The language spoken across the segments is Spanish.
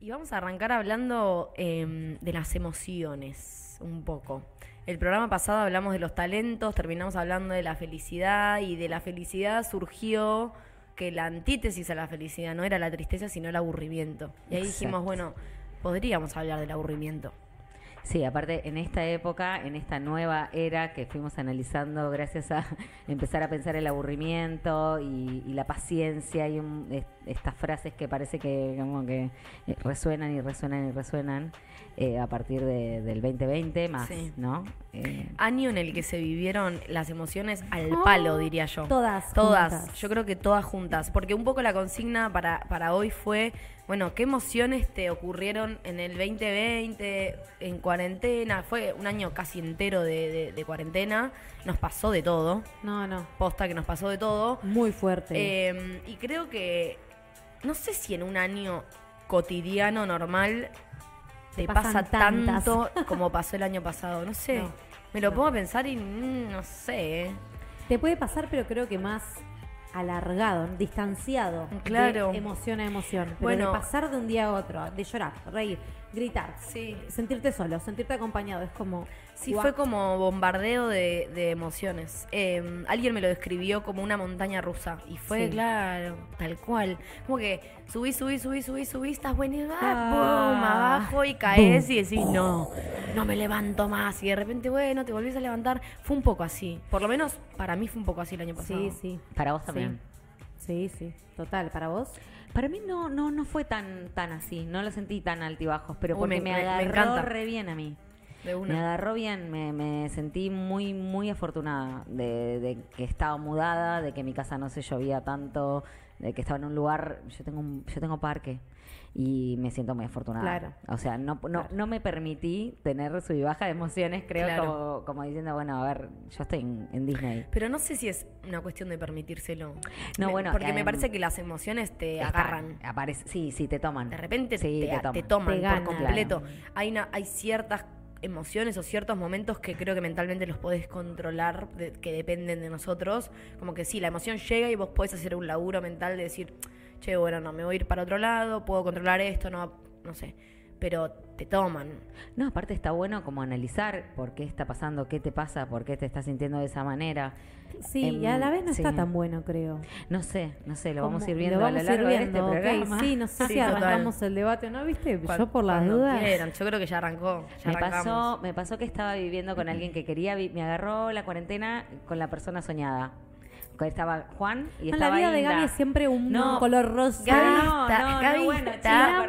Y vamos a arrancar hablando em, de las emociones, un poco. El programa pasado hablamos de los talentos, terminamos hablando de la felicidad y de la felicidad surgió que la antítesis a la felicidad no era la tristeza, sino el aburrimiento. Y ahí dijimos, bueno, podríamos hablar del aburrimiento. Sí, aparte en esta época, en esta nueva era que fuimos analizando gracias a empezar a pensar el aburrimiento y, y la paciencia y un- es- estas frases que parece que como que eh, resuenan y resuenan y resuenan eh, a partir de- del 2020 más, Sí. ¿no? Eh, Año en el que se vivieron las emociones al palo, diría yo. Todas Todas. juntas. Yo creo que todas juntas. Porque un poco la consigna para, para hoy fue, bueno, ¿qué emociones te ocurrieron en el 2020, en cuarentena? Fue un año casi entero de, de- de cuarentena. Nos pasó de todo. No, no. Posta que nos pasó de todo. Muy fuerte. Eh, y creo que, no sé si en un año cotidiano, normal, te, pasa tantas. tanto como pasó el año pasado. No sé. No, Me lo no. pongo a pensar y mm, no sé. ¿eh? Te puede pasar, pero creo que más alargado, distanciado. Claro. De emoción a emoción. Pero Bueno. de pasar de un día a otro, de llorar, reír, gritar, Sí. sentirte solo, sentirte acompañado. Es como. Sí, fue como bombardeo de, de emociones. Eh, alguien me lo describió como una montaña rusa. Y fue, Sí. claro, tal cual. Como que subís, subís, subís, subís, subís, estás buena y va, Ah. boom, abajo y caes y decís, no, no me levanto más. Y de repente, bueno, te volvés a levantar. Fue un poco así. Por lo menos para mí fue un poco así el año pasado. Sí, sí. para vos también. Sí, sí. Total. ¿Para vos? Para mí no, no, no fue tan, tan así, no lo sentí tan altibajos, pero Uy, porque me- me, me- me agarró encanta. re bien a mí. De Me agarró bien, me, me sentí muy, muy afortunada de, de que estaba mudada, de que mi casa no se llovía tanto, de que estaba en un lugar, yo tengo un, yo tengo parque y me siento muy afortunada. Claro. O sea, no, no, no me permití tener sub y baja de emociones, creo, Claro. como, como diciendo, bueno, a ver, yo estoy en, en Disney. Pero no sé si es una cuestión de permitírselo. No, Me- bueno, Porque me em, parece que las emociones te agarran. aparece, sí, sí, te toman. De repente Sí, te, te toman. te toman Te por completo. Hay, una, hay ciertas emociones o ciertos momentos que creo que mentalmente los podés controlar, de- que dependen de nosotros. Como que sí, la emoción llega y vos podés hacer un laburo mental de decir, che, bueno, no, me voy a ir para otro lado, puedo controlar esto, no, no sé. Pero te toman. No, aparte está bueno como analizar por qué está pasando, qué te pasa, por qué te estás sintiendo de esa manera. Sí, Em, y a la vez no está tan bueno, creo. No sé, no sé, lo vamos a ir viendo lo a lo vamos a ir largo de viendo, este ok, programa. Sí, no sé Sí, si total. arrancamos el debate, ¿no? ¿Viste? Yo por las dudas. quieran. Yo creo que ya arrancó. Ya Me arrancamos. pasó, me pasó que estaba viviendo con alguien que quería, me agarró la cuarentena con la persona soñada. Estaba Juan y No, estaba la vida de. Gaby es siempre un No. color rosa. Gaby está, no, no, Gaby bueno, está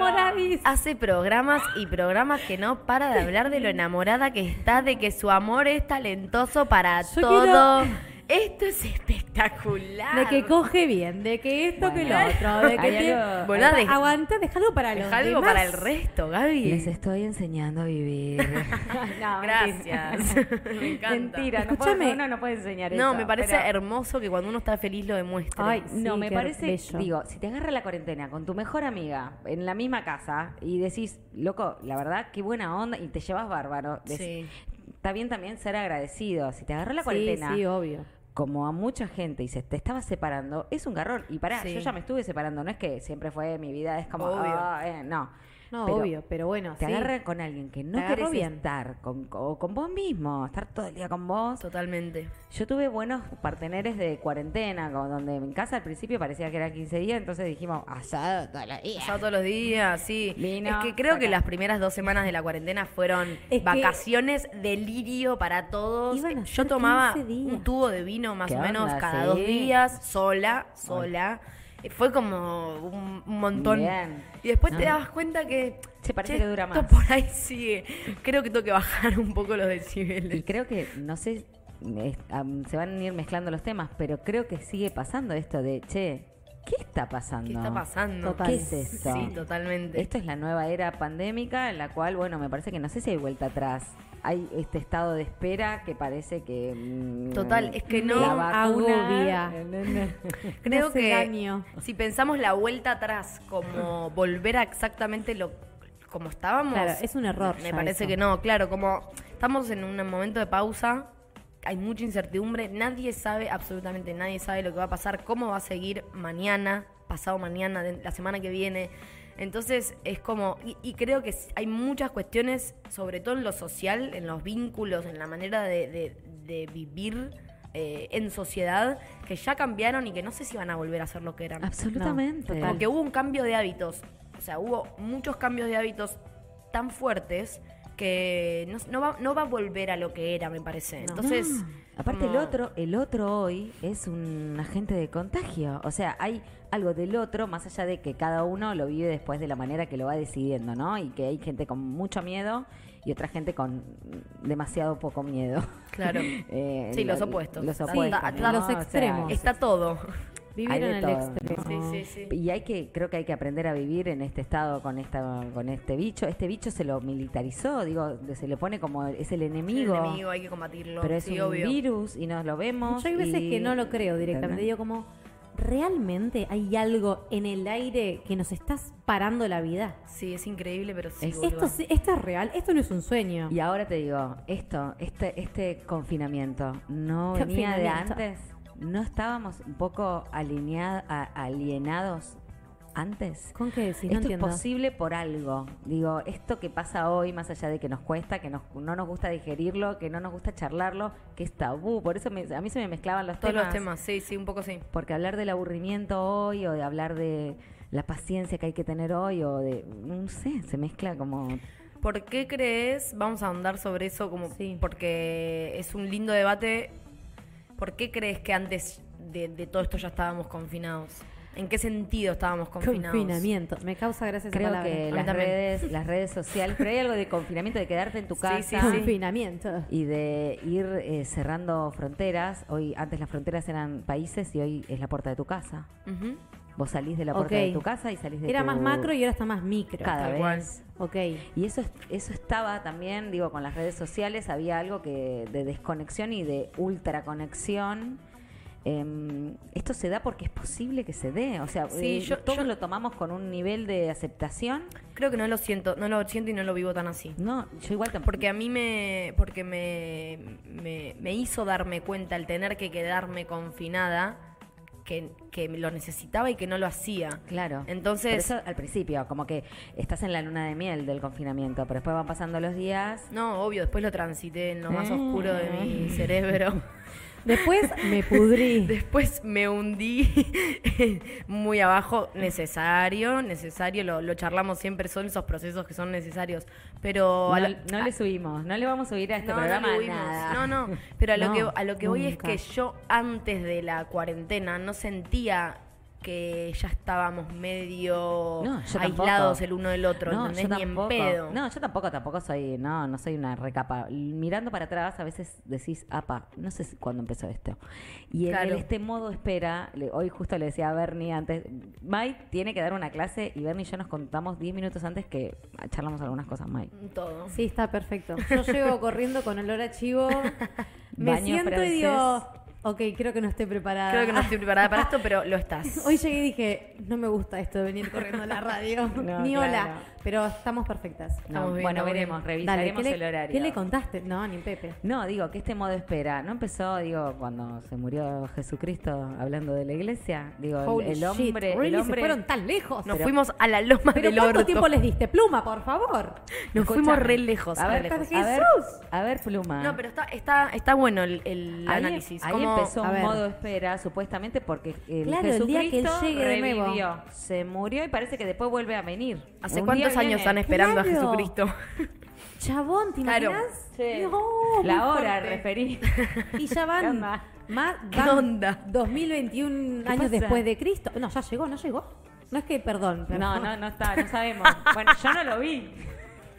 hace programas y programas que no para de hablar de lo enamorada que está, de que su amor es talentoso para Yo todo. Esto es espectacular. De que coge bien, de que esto que lo otro, de que te... algo- Bueno, de- Aguanta, déjalo para los Deja algo demás. para el resto, Gaby. Les estoy enseñando a vivir. No, Gracias. me encanta. Mentira, no Escúchame. puede, uno no puede enseñar eso. No, me parece pero- hermoso que cuando uno está feliz lo demuestre. Ay, No, Sí, me qué parece, bello. digo, si te agarra la cuarentena con tu mejor amiga en la misma casa y decís, loco, la verdad, qué buena onda, y te llevas bárbaro. decís, Sí. Está bien también ser agradecido. Si te agarró la Sí, cuarentena, sí, obvio. Como a mucha gente y se te estaba separando, es un garrón. Y pará, Sí. yo ya me estuve separando, no es que siempre fue mi vida, es como, ah, eh, no. No, Pero obvio, pero bueno, Te sí. agarra con alguien que no querés bien. estar, con, o con vos mismo, estar todo el día con vos. Totalmente. Yo tuve buenos parteneres de cuarentena, como donde en casa al principio parecía que eran 15 días, entonces dijimos, asado todos los días. Pasado todos los días, sí. Vino, es que creo que las primeras dos semanas de la cuarentena fueron Es que- vacaciones, delirio para todos. Iban a Yo tomaba 15 días. un tubo de vino más ¿Qué o menos onda? cada Sí. dos días, sola, sola. Fue como un, un montón. Bien. Y después te No. dabas cuenta que. Che, parece che, que dura esto más. por ahí sigue. Creo que tengo que bajar un poco los Y decibeles. creo que, no sé, se van a ir mezclando los temas, pero creo que sigue pasando esto de, che, ¿qué está pasando? ¿Qué está pasando? Total. ¿Qué es esto? Sí, totalmente. Esto es la nueva era pandémica en la cual, bueno, me parece que no sé si hay vuelta atrás. Hay este estado de espera que parece que... mm, Total, es que no la vacuna- agobia. Creo que daño. si pensamos la vuelta atrás como volver a exactamente lo como estábamos, Claro, es un error Me parece eso. que no, claro, como estamos en un momento de pausa, hay mucha incertidumbre, nadie sabe, absolutamente nadie sabe lo que va a pasar, cómo va a seguir mañana, pasado mañana, de- la semana que viene. Entonces es como, y, y creo que hay muchas cuestiones, sobre todo en lo social, en los vínculos, en la manera de, de- de vivir eh, en sociedad, que ya cambiaron y que no sé si van a volver a ser lo que eran. Absolutamente. No, Como que hubo un cambio de hábitos. O sea, hubo muchos cambios de hábitos tan fuertes que no, no va, no va a volver a lo que era, me parece. No. Entonces. Aparte el otro, el otro hoy es un agente de contagio. O sea, hay algo del otro, más allá de que cada uno lo vive después de la manera que lo va decidiendo, ¿no? Y que hay gente con mucho miedo y otra gente con demasiado poco miedo. Claro. Eh, Sí, los lo- opuestos. Los Sí, opuestos. ¿no? los O sea, extremos. Está todo. Vivir Hay en el todo, extremo. Sí, sí, sí. Y hay que, creo que hay que aprender a vivir en este estado con esta, con este bicho. Este bicho se lo militarizó, digo, se le pone como es el enemigo. El enemigo hay que combatirlo. pero es sí, un obvio. virus y nos lo vemos. Yo hay veces y- que no lo creo directamente. Digo como, ¿realmente hay algo en el aire que nos está parando la vida? Sí, es increíble, pero sí. Es-. Esto, esto es real, esto no es un sueño. Y ahora te digo, esto, este, este confinamiento no venía de antes. ¿No estábamos un poco alineados, alienados antes? ¿Con qué decís? No Esto entiendo. es posible por algo. Digo, esto que pasa hoy, más allá de que nos cuesta, que nos, no nos gusta digerirlo, que no nos gusta charlarlo, que es tabú. Por eso me- a mí se me mezclaban los Todos temas. los temas, sí, sí, un poco sí. Porque hablar del aburrimiento hoy o de hablar de la paciencia que hay que tener hoy o de, no sé, se mezcla como... ¿Por qué crees? Vamos a ahondar sobre eso como Sí. porque es un lindo debate. ¿Por qué crees que antes de, de todo esto ya estábamos confinados? ¿En qué sentido estábamos confinados? Confinamiento. Me causa gracia esa Creo que las también. redes, las redes sociales, pero hay algo de confinamiento, de quedarte en tu casa sí, sí. Confinamiento. y de ir eh, cerrando fronteras. Hoy antes las fronteras eran países y hoy es la puerta de tu casa. Ujú. Vos salís de la puerta de tu casa y salís de Era tu- más macro y ahora está más micro. cada Tal vez. cual. Ok. Y eso es- eso estaba también, digo, con las redes sociales había algo que de desconexión y de ultraconexión. Em, esto se da porque es posible que se dé, o sea, Sí, eh, yo- todos yo- lo tomamos con un nivel de aceptación. Creo que no lo siento, no lo siento y no lo vivo tan así. No, yo igual tampoco. Porque a mí me, porque me, me, me hizo darme cuenta el tener que quedarme confinada, que, que lo necesitaba y que no lo hacía. Claro. Entonces- eso al principio, como que estás en la luna de miel del confinamiento, pero después van pasando los días. No, obvio, después lo transité en lo más Eh. oscuro de mi cerebro. Después me pudrí. Después me hundí muy abajo, necesario, necesario, lo, lo charlamos siempre, son esos procesos que son necesarios. Pero No, lo- no le subimos, no le vamos a subir a este no, no programa huimos. nada. No, no, pero a lo No, que a lo que voy es que yo antes de la cuarentena no sentía que ya estábamos medio No, aislados el uno del otro, No, ¿entendés? yo Ni en tampoco. pedo. No, yo tampoco, tampoco soy, no, no soy una recapa. Mirando para atrás a veces decís, apa, no sé cuándo empezó esto. Y en Claro. el- este modo espera, le- hoy justo le decía a Bernie antes, Mike tiene que dar una clase y Bernie y yo nos contamos 10 minutos antes que charlamos algunas cosas, Mike. Todo. Sí, está perfecto. Yo llego corriendo con olor a chivo. Me Baño siento francés. y digo, ok, creo que no estoy preparada. Creo que no estoy preparada para esto, pero lo estás. Hoy llegué y dije, no me gusta esto de venir corriendo a la radio. No, Ni claro. hola. Pero estamos perfectas. No, Estamos bien, bueno, veremos, revisaremos ¿qué el le, horario. ¿qué le contaste? No, ni Pepe. No, digo que este modo espera no empezó, digo, cuando se murió Jesucristo hablando de la iglesia. Digo, el- Holy el, shit, hombre, really, el se hombre fueron tan lejos. Nos pero- fuimos a la loma ¿Pero del cuánto orto. tiempo les diste? Pluma, por favor. Nos Escuchame. fuimos re lejos, A re ver, lejos. a ver, Jesús. a ver, Pluma. No, pero está, está, está bueno el, el Ahí- análisis. Ahí, empezó un modo espera, supuestamente, porque el Claro, el día que él llegue de nuevo. revivió, se murió y parece que después vuelve a venir. ¿Hace Un cuántos años viene. están esperando Claro. a Jesucristo? Chabón, ¿te Claro. imaginas? Sí. No, La hora, referí. Y ya ¿Qué van, más, ¿Qué van onda? 2021 ¿Qué años pasa? después de Cristo. No, ya llegó, no llegó. No es que, perdón. pero- No, no, no está, no sabemos. Bueno, yo no lo vi.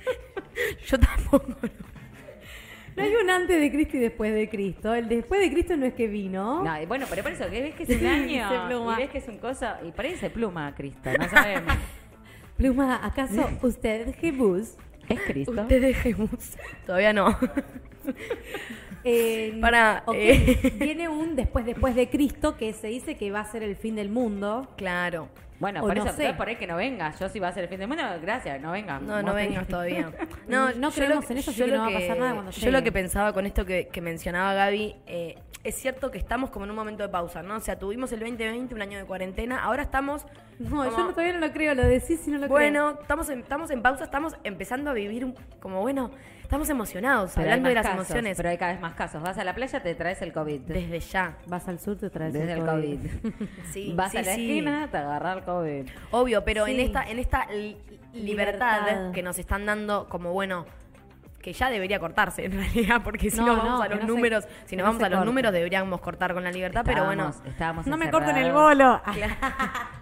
Yo tampoco. No hay un antes de Cristo y después de Cristo. El después de Cristo no es que vino. No, bueno, pero por eso, que ves que es un año Pluma. y ves que es un cosa, y parece pluma, Cristo, no sabemos. Pluma, ¿acaso usted, Jesús? ¿Es Cristo? Usted dejemos. Todavía no. Eh, Para, ok, eh. Viene un después después de Cristo que se dice que va a ser el fin del mundo. Claro. Bueno, O por no eso, sé. por ahí que no venga. Yo si va a ser el fin del mundo, gracias, no venga. No, no vengas todavía. No, No creemos lo en eso, yo que no va a pasar nada cuando Yo llegue. lo que pensaba con esto que, que mencionaba Gaby, eh, es cierto que estamos como en un momento de pausa, ¿no? O sea, tuvimos el 2020, un año de cuarentena, ahora estamos No, yo Como- todavía no lo creo, lo decís y no lo Bueno, estamos en, estamos en pausa, estamos empezando a vivir un- como, bueno, estamos emocionados, Pero hablando de las casos, emociones. Pero hay cada vez más casos. Vas a la playa, te traes el COVID. Desde ya. creo. Vas al sur, te traes Desde el COVID. Sí, Vas sí, a la sí. esquina, te agarra el COVID. Obvio, pero en esta, en esta li- libertad, Libertad. que nos están dando como bueno que ya debería cortarse en realidad, porque si No, no, vamos no, a los no se- números, si nos no vamos a los corte. números deberíamos cortar con la libertad, pero bueno, Estábamos- No me corten el encerrados. bolo.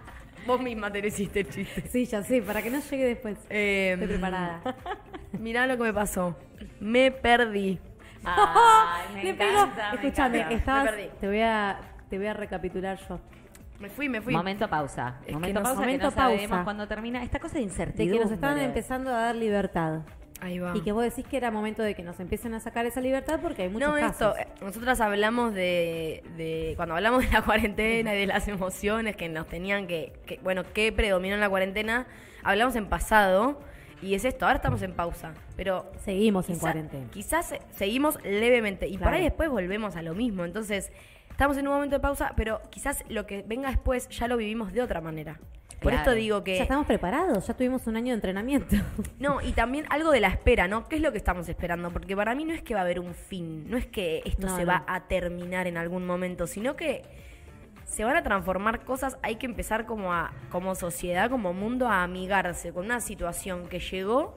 vos misma te hiciste el chiste. Sí, ya sé, para que no llegue después. Eh, Estoy preparada. Mirá lo que me pasó. Me perdí. Ay, me Le encanta, Escúchame, encanta. estabas, Me perdí. te voy a te voy a recapitular yo. Me fui, me fui. Momento pausa. Es que momento nos- pausa momento que no sabemos pausa. cuándo termina. Esta cosa de De incertidumbre. que nos estaban empezando a dar libertad. Ahí va. Y que vos decís que era momento de que nos empiecen a sacar esa libertad porque hay muchos no, casos. esto, eh, nosotras hablamos de, de- cuando hablamos de la cuarentena y de las emociones que nos tenían que, que- bueno, qué predominó en la cuarentena, hablamos en pasado y es esto, ahora estamos en pausa, pero Seguimos en cuarentena. Quizás seguimos levemente y por Claro. ahí después volvemos a lo mismo, entonces estamos en un momento de pausa, pero quizás lo que venga después ya lo vivimos de otra manera. Por Claro. esto digo que... Ya estamos preparados, ya tuvimos un año de entrenamiento. No, y también algo de la espera, ¿no? ¿Qué es lo que estamos esperando? Porque para mí no es que va a haber un fin, no es que esto No, se no. va a terminar en algún momento, sino que se van a transformar cosas, hay que empezar como a, como sociedad, como mundo, a amigarse con una situación que llegó,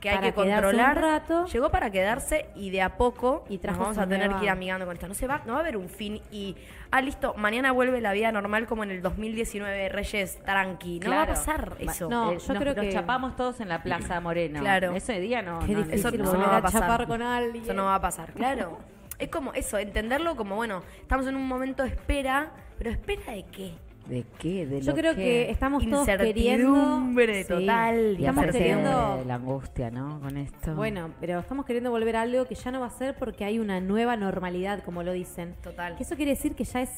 que hay que controlar. un rato. Llegó para quedarse y de a poco Y nos vamos a tener que ir amigando con esto. No se va, no va a haber un fin y ah listo, mañana vuelve la vida normal como en el 2019 Reyes tranqui. No va a pasar eso. No, Eh, yo nos, creo nos que- chapamos todos en la Plaza Moreno. Claro. Ese día no. Qué no, eso no, va a a pasar. chapar con alguien. Eso no va a pasar, claro. Es como eso, entenderlo como, bueno, estamos en un momento de espera, pero ¿espera de qué? ¿De qué? De Yo lo creo que estamos todos queriendo. Total. Y Estamos queriendo. de la angustia, ¿no? Con esto. Bueno, pero estamos queriendo volver a algo que ya no va a ser porque hay una nueva normalidad, como lo dicen. Total. Que eso quiere decir que ya es,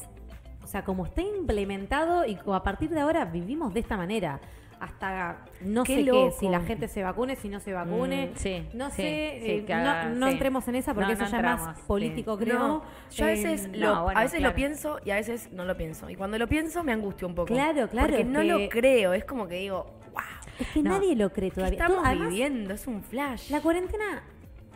o sea, como está implementado y como a partir de ahora vivimos de esta manera. Hasta no Qué sé loco. qué, si la gente se vacune, si no se vacune. Mm, sí, no sí, sé, sí, eh, no, haga- no sí. entremos en esa porque No, no eso ya es más entramos, político, sí. creo. No, yo a Eh, veces, no, lo, bueno, a veces claro. lo pienso y a veces no lo pienso. Y cuando lo pienso me angustia un poco. Claro, claro, Porque no que- lo creo. Es como que digo, wow, Es que No. nadie lo cree ¿qué todavía. estamos además, viviendo? Es un flash. La cuarentena,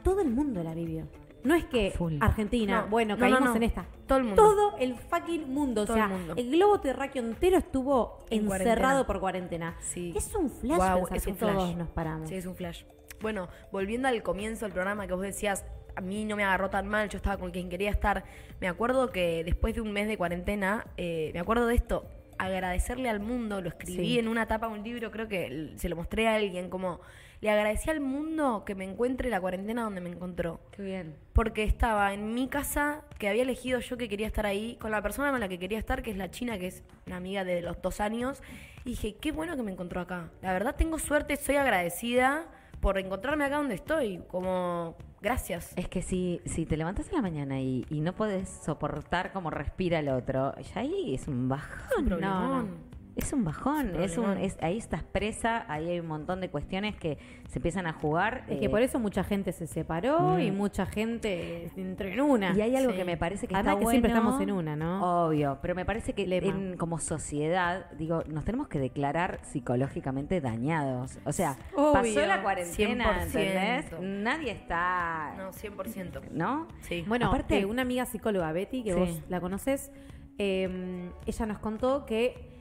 todo el mundo la vivió. No es que Full. Argentina, No, bueno, no, caímos no, no. en esta. Todo el mundo. Todo el fucking mundo. Todo o sea, el mundo. globo terráqueo entero estuvo En encerrado cuarentena. por cuarentena. Sí. Es un flash Guau, pensar es que un flash. todos nos paramos. Sí, es un flash. Bueno, volviendo al comienzo del programa que vos decías, a mí no me agarró tan mal, yo estaba con quien quería estar. Me acuerdo que después de un mes de cuarentena, eh, me acuerdo de esto, agradecerle al mundo, lo escribí Sí. en una tapa de un libro, creo que l- se lo mostré a alguien, como le agradecí al mundo que me encuentre la cuarentena donde me encontró. Qué bien. Porque estaba en mi casa, que había elegido yo que quería estar ahí, con la persona con la que quería estar, que es la china, que es una amiga de los dos años. Y dije, qué bueno que me encontró acá. La verdad tengo suerte, soy agradecida por encontrarme acá donde estoy. Como, gracias. Es que si, si te levantas en la mañana y, y no puedes soportar cómo respira el otro, ya ahí es un bajón. Es un no, problemón. Es un bajón, Es un es un, problemón. es, ahí estás presa, ahí hay un montón de cuestiones que se empiezan a jugar. Es eh, que por eso mucha gente se separó Mm. y mucha gente entró en una. Y hay algo Sí. que me parece que Además está que siempre bueno. estamos en una, ¿no? Obvio, pero me parece que en- como sociedad, digo, nos tenemos que declarar psicológicamente dañados. O sea, Obvio. pasó la cuarentena, 100%. ¿entendés? Nadie está... No, 100%. ¿No? Sí. Bueno, Aparte- eh, una amiga psicóloga, Betty, que Sí. vos la conoces, eh, ella nos contó que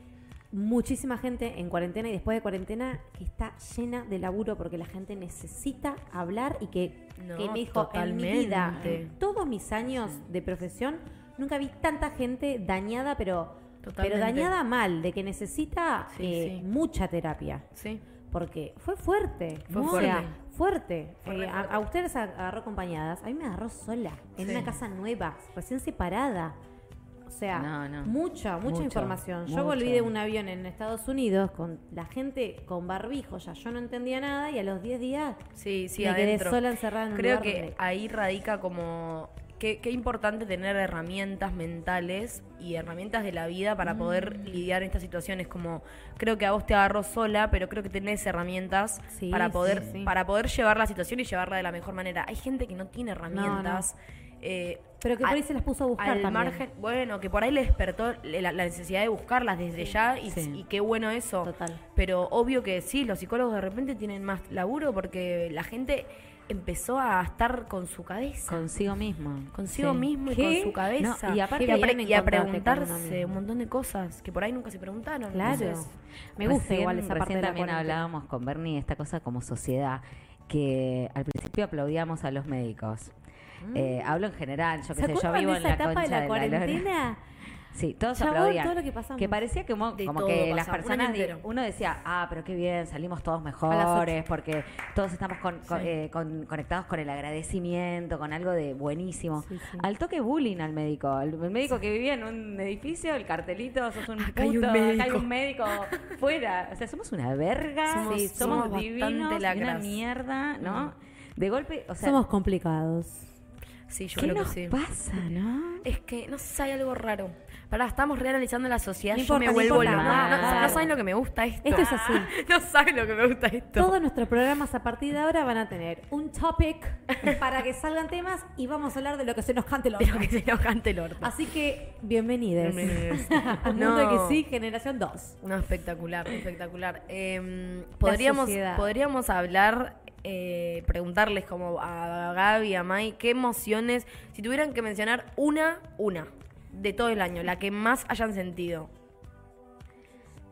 muchísima gente en cuarentena y después de cuarentena que está llena de laburo porque la gente necesita hablar y que, No, que me dijo, en mi vida, en todos mis años de profesión, nunca vi tanta gente dañada, pero, pero dañada mal, de que necesita Sí, eh, sí. mucha terapia. Sí. Porque fue fuerte. Fue fuerte. O sea, fuerte. Fue Eh, a, fuerte. a ustedes ag- agarró acompañadas. A mí me agarró sola. En Sí. una casa nueva. Recién separada. O sea, No, no. mucha, mucha Mucho, información. Yo volví de un avión en Estados Unidos con la gente con barbijo. Ya yo no entendía nada. Y a los 10 días Sí, sí, me adentro. quedé sola encerrada en un Creo lugar que ahí radica como qué, qué importante tener herramientas mentales y herramientas de la vida para poder Mm. lidiar en estas situaciones. Como creo que a vos te agarró sola, pero creo que tenés herramientas Sí, para poder sí. para poder llevar la situación y llevarla de la mejor manera. Hay gente que no tiene herramientas. eh, Pero que por ahí se las puso a buscar al también. margen, bueno, que por ahí le despertó la, la necesidad de buscarlas desde ya y, Sí. y qué bueno eso. Total. Pero obvio que sí, los psicólogos de repente tienen más laburo porque la gente empezó a estar con su cabeza. Consigo mismo. consigo Sí. mismo y ¿Qué? con su cabeza. No, y aparte y a, pre- y preguntarse un montón de cosas que por ahí nunca se preguntaron. Claro. Entonces, Me gusta Recién- igual esa parte recién de también hablábamos con Bernie esta cosa como sociedad, que al principio aplaudíamos a los médicos. Eh, hablo en general, yo ¿Se qué sé, yo vivo en la etapa concha de la la cuarentena? Sí, todos Chabón, aplaudían. todo lo que pasamos. parecía como, De como que las personas, uno decía, ah, pero qué bien, salimos todos mejores, porque todos estamos con- eh, con- conectados con el agradecimiento, con algo de buenísimo. Sí, sí. Al toque bullying al médico. El, el médico que vivía en un edificio, el cartelito, sos un Acá hay un puto, acá hay médico. un médico fuera. O sea, somos una verga, Somos- somos divinos, y una mierda, ¿no? De golpe, o sea, Somos complicados. Sí, yo ¿qué creo nos que sí. pasa, no? Es que, no sé, hay algo raro. Pará, estamos reanalizando la sociedad. No yo me no vuelvo importa. loca. No, no, Claro. no saben lo que me gusta esto. Esto es así. no saben lo que me gusta esto. Todos nuestros programas a partir de ahora van a tener un topic para que salgan temas y vamos a hablar de lo que se nos cante el De lo orto. que se nos cante el orto. Así que, bienvenidos. Bienvenides. Al mundo que sí, generación 2. No, espectacular, espectacular. Eh, podríamos, podríamos hablar, eh, preguntarles como a Gaby, a Mai, qué emociones, si tuvieran que mencionar una, una, de todo el año, la que más hayan sentido.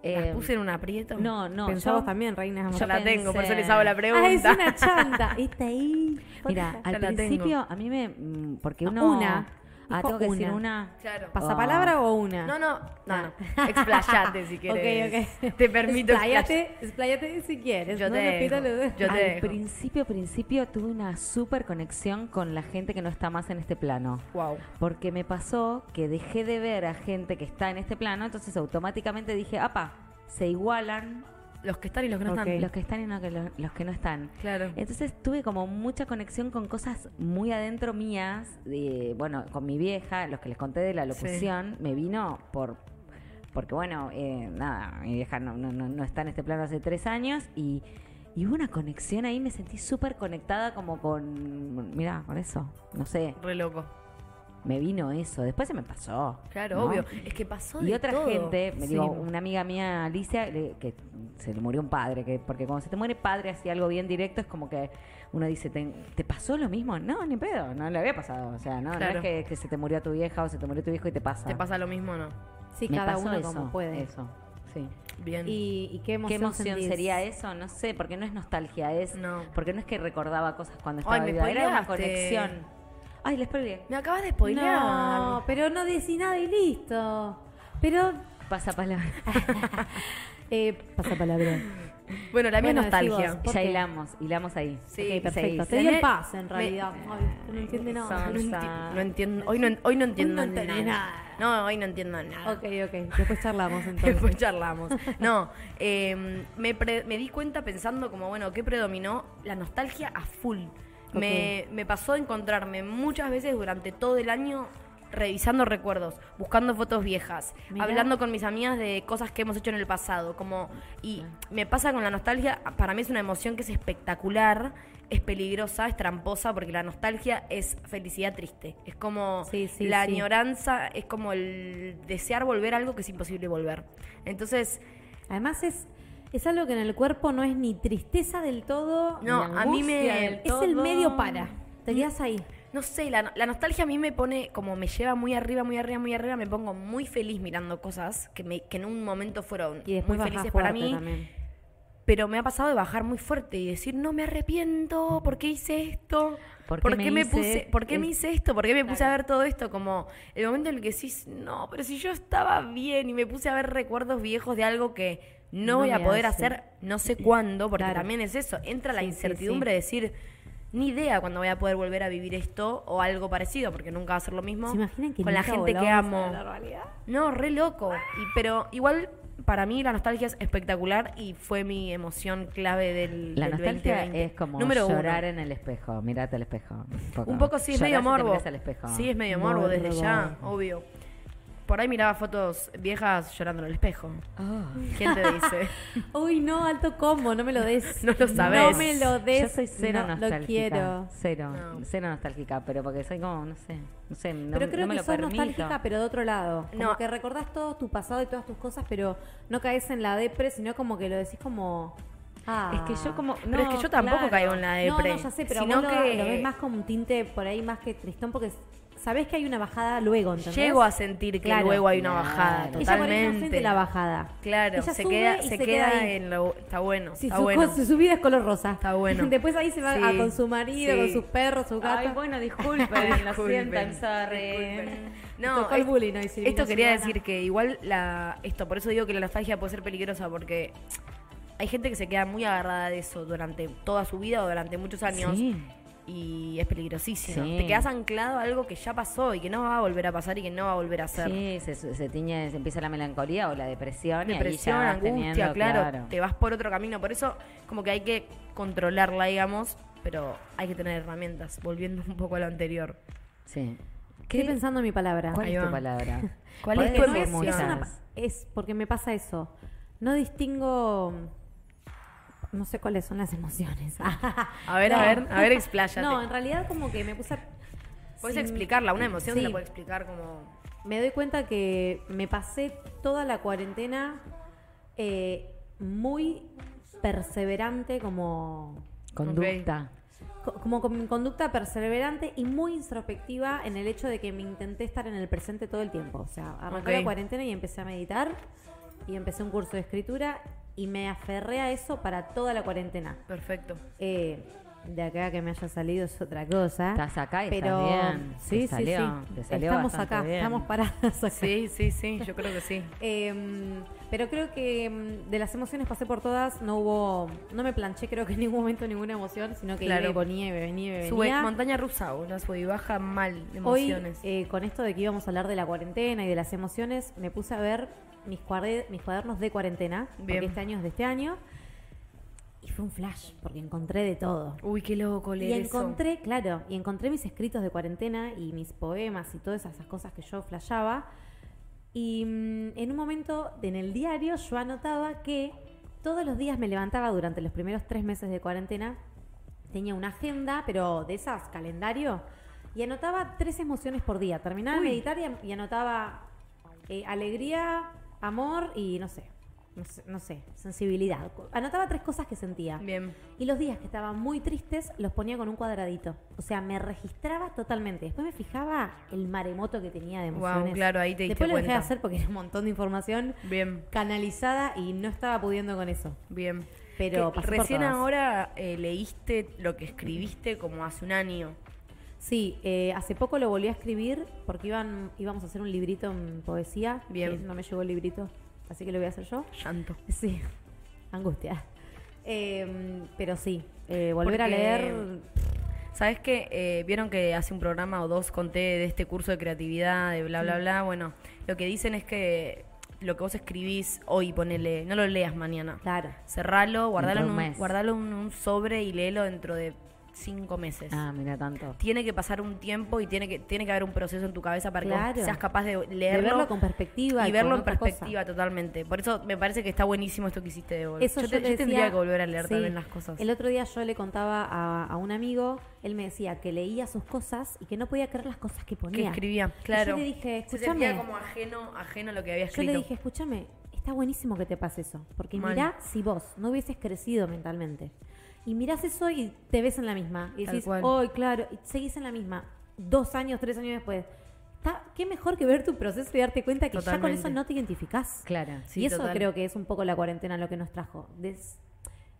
¿Las Eh, puse en un aprieto? No, no. Pensamos yo- también, reina. Ya yo la tengo, por eso les hago la pregunta. Ah, es una chanta. Está ahí. Mira, al tengo. principio a mí me... mm, Porque uno... una. Ah, tengo que decir una. una... Claro. ¿Pasapalabra o una? No, no, no, no. Explayate si quieres. Ok, ok. Te permito Expláyate, expláyate si quieres. Yo no te pidas dejo. lo- Yo te Al dejo. principio, principio tuve una súper conexión con la gente que no está más en este plano. Wow. Porque me pasó que dejé de ver a gente que está en este plano, entonces automáticamente dije, apa, se igualan Los que están y los que no Ok. están. los que están y no que los, los que no están. Claro. Entonces tuve como mucha conexión con cosas muy adentro mías, de, bueno, con mi vieja, los que les conté de la locución, me vino por, porque bueno, eh, nada, mi vieja no, no, no, no está en este plano hace tres años y, y hubo una conexión ahí, me sentí súper conectada como con, mira, con eso, no sé, Re loco. Me vino eso, después se me pasó. Claro, ¿no? obvio. Es que pasó Y de otra todo. gente, me Sí. digo, una amiga mía, Alicia, le- que se le murió un padre, que porque cuando se te muere padre así algo bien directo es como que uno dice, ¿te, te pasó lo mismo? No, ni pedo, no le había pasado. O sea, no, no es que, que se te murió tu vieja o se te murió tu hijo y te pasa. ¿Te pasa lo mismo o no? Sí, Me cada pasó uno eso, como puede. Eso, sí. Bien. ¿Y, y qué ¿Qué emoción, emoción sentís? sería eso? No sé, porque no es nostalgia, es... No. Porque no es que recordaba cosas cuando Ay, estaba me viva, era una conexión. Ay, les spoileé. Me acabas de spoilear. No, pero no decís nada y listo. Pero, Pasa palabra. eh, pasa palabra. Bueno, la mía Bueno, es nostalgia. decí vos. ¿Por ya hilamos, hilamos ahí. Sí, ok, perfecto. Te di el pase, en me- realidad. Ay, no entiende nada. No, enti- no entiendo. Hoy no, hoy no entiendo no nada. No, hoy no entiendo nada. Ok, ok. Después charlamos entonces. Después charlamos. No, eh, me, pre- me di cuenta pensando como, bueno, ¿qué predominó? La nostalgia a full. Me, me pasó encontrarme muchas veces durante todo el año revisando recuerdos, buscando fotos viejas, Mirá. hablando con mis amigas de cosas que hemos hecho en el pasado, como y me pasa con la nostalgia, para mí es una emoción que es espectacular, es peligrosa, es tramposa porque la nostalgia es felicidad triste, es como Sí, sí, la sí. añoranza, es como el desear volver a algo que es imposible volver. Entonces, Además es, es algo que en el cuerpo no es ni tristeza del todo, No, ni a mí me- del es todo. Es el medio para. Te quedas ahí. no sé, la, la nostalgia a mí me pone, como me lleva muy arriba, muy arriba, muy arriba, me pongo muy feliz mirando cosas que, me, que en un momento fueron Y muy felices para mí. también. Pero me ha pasado de bajar muy fuerte y decir, no me arrepiento, ¿por qué hice esto? ¿Por qué me me hice puse, ¿por qué me hice esto? ¿Por qué me puse a ver todo esto? Como el momento en el que decís, no, pero si yo estaba bien y me puse a ver recuerdos viejos de algo que no, No voy a poder hace. hacer no sé cuándo, porque Claro. también es eso, entra la Sí, sí, incertidumbre de decir, ni idea cuándo voy a poder volver a vivir esto o algo parecido, porque nunca va a ser lo mismo ¿Se imaginan que con la gente que amo. a la realidad? No, re loco. Y, pero igual, para mí la nostalgia es espectacular y fue mi emoción clave del, La del nostalgia 2020. es como Número uno. llorar en el espejo, mirate al espejo. Un poco, Un poco sí, es Llorás medio morbo. al espejo. Sí, es medio morbo desde Morbo. ya, obvio. Por ahí miraba fotos viejas llorando en el espejo. Oh. ¿Quién te dice? Uy, no, alto combo, no me lo des. No lo sabés. No me lo des. Yo soy cero no, nostálgica. Lo quiero. Cero, No. cero nostálgica, pero porque soy como, no sé, no sé, no, pero creo no me que lo sos permito. nostálgica, pero de otro lado. Como No. que recordás todo tu pasado y todas tus cosas, pero no caes en la depre, sino como que lo decís como... Ah. Es que yo como, Pero es que no, yo tampoco claro. caigo en la No, depre. no, ya sé, pero sino vos lo, que lo ves más como un tinte por ahí más que tristón, porque sabés que hay una bajada luego, ¿entendés? llego a sentir que Claro. luego hay una Claro. bajada, Ella por ahí no totalmente. siente la bajada. Claro, Ella se sube queda, y se se queda queda ahí. en lo. Está bueno, Sí, está su, bueno. co- su vida es color rosa. Está bueno. Después ahí se va Sí. a- con su marido, Sí. con sus perros, su gato. Ay, bueno, disculpen, lo I'm sorry. No, No, el bullying Silvina esto quería decir que igual la esto, por eso digo que la nostalgia puede ser peligrosa porque hay gente que se queda muy agarrada de eso durante toda su vida o durante muchos años Sí. Y es peligrosísimo. Sí. Te quedas anclado a algo que ya pasó y que no va a volver a pasar y que no va a volver a ser. Sí, se, se tiñe, se empieza la melancolía o la depresión. Depresión, y ahí ya vas angustia, teniendo, claro, te vas por otro camino. Por eso, como que hay que controlarla, digamos, pero hay que tener herramientas. Volviendo un poco a lo anterior. Sí. Estoy pensando en mi palabra. ¿Cuál es tu palabra? ¿Cuál es tu emoción? Es, una es porque me pasa eso. No distingo. No sé cuáles son las emociones. A ver, No. a ver, a ver, expláyate. No, en realidad, como que me puse. a- Puedes sin- explicarla, una emoción se Sí. la puede explicar como. Me doy cuenta que me pasé toda la cuarentena eh, muy perseverante, como. Conducta. co- como con conducta perseverante y muy introspectiva en el hecho de que me intenté estar en el presente todo el tiempo. O sea, arrancé Ok. la cuarentena y empecé a meditar y empecé un curso de escritura y me aferré a eso para toda la cuarentena. Perfecto. Eh, de acá que me haya salido es otra cosa. Estás acá y pero estás bien. sí, Te sí, salió, sí. te salió estamos acá, bien. estamos paradas acá. Sí, sí, sí, yo creo que sí. Eh, pero creo que mm, de las emociones pasé por todas, no hubo, no me planché creo que en ningún momento ninguna emoción, sino que Claro. iba y venía y Sube venía. montaña rusa, boludo, sube y baja mal de Hoy, emociones. eh, con esto de que íbamos a hablar de la cuarentena y de las emociones, me puse a ver mis, mis cuadernos de cuarentena, Bien. porque este año es de este año, y fue un flash, porque encontré de todo. Uy, qué loco Y leer eso. encontré, claro, y encontré mis escritos de cuarentena y mis poemas y todas esas cosas que yo flashaba. Y mm, en un momento en el diario yo anotaba que todos los días me levantaba durante los primeros tres meses de cuarentena. Tenía una agenda, pero de esas, calendario, y anotaba tres emociones por día. Terminaba Uy. de meditar y, y anotaba eh, alegría, amor y no sé, no sé, no sé, sensibilidad. Anotaba tres cosas que sentía. Bien. Y los días que estaban muy tristes los ponía con un cuadradito. O sea, me registraba totalmente. Después me fijaba el maremoto que tenía de Wow, emociones. claro, ahí te diste Después lo dejé de hacer porque era un montón de información Bien, canalizada y no estaba pudiendo con eso. bien. Pero por recién todas. ahora eh, leíste lo que escribiste como hace un año. Sí, eh, hace poco lo volví a escribir porque iban, íbamos a hacer un librito en poesía. Bien. no me llegó el librito, así que lo voy a hacer yo. Llanto. Sí, angustia. Eh, pero sí, eh, volver a leer. ¿Sabes qué? Eh, Vieron que hace un programa o dos conté de este curso de creatividad, de bla, bla, bla. Bueno, lo que dicen es que lo que vos escribís hoy, ponele, no lo leas mañana. Claro. Cerralo, guardalo, en un guardalo en un sobre y léelo dentro de cinco meses. Ah, mira tanto. Tiene que pasar un tiempo y tiene que, tiene que haber un proceso en tu cabeza para que Claro. vos seas capaz de De leerlo. verlo con perspectiva y verlo en cosa. perspectiva totalmente. Por eso me parece que está buenísimo esto que hiciste de volver. Eso yo, yo te- yo tendría decía- que volver a leer sí. también las cosas. El otro día yo le contaba a, a un amigo, él me decía que leía sus cosas y que no podía creer las cosas que ponía. que escribía, Y claro. yo le dije, Se escúchame. sentía como ajeno, ajeno a lo que había Yo escrito. le dije, escúchame, está buenísimo que te pase eso. Porque Mal. mirá si vos no hubieses crecido mentalmente. Y mirás eso y te ves en la misma. Y decís, hoy, claro, y seguís en la misma. Dos años, tres años después. Está, qué mejor que ver tu proceso y darte cuenta que ya con eso no te identificás. Claro. Sí, y eso total. creo que es un poco la cuarentena lo que nos trajo. Des-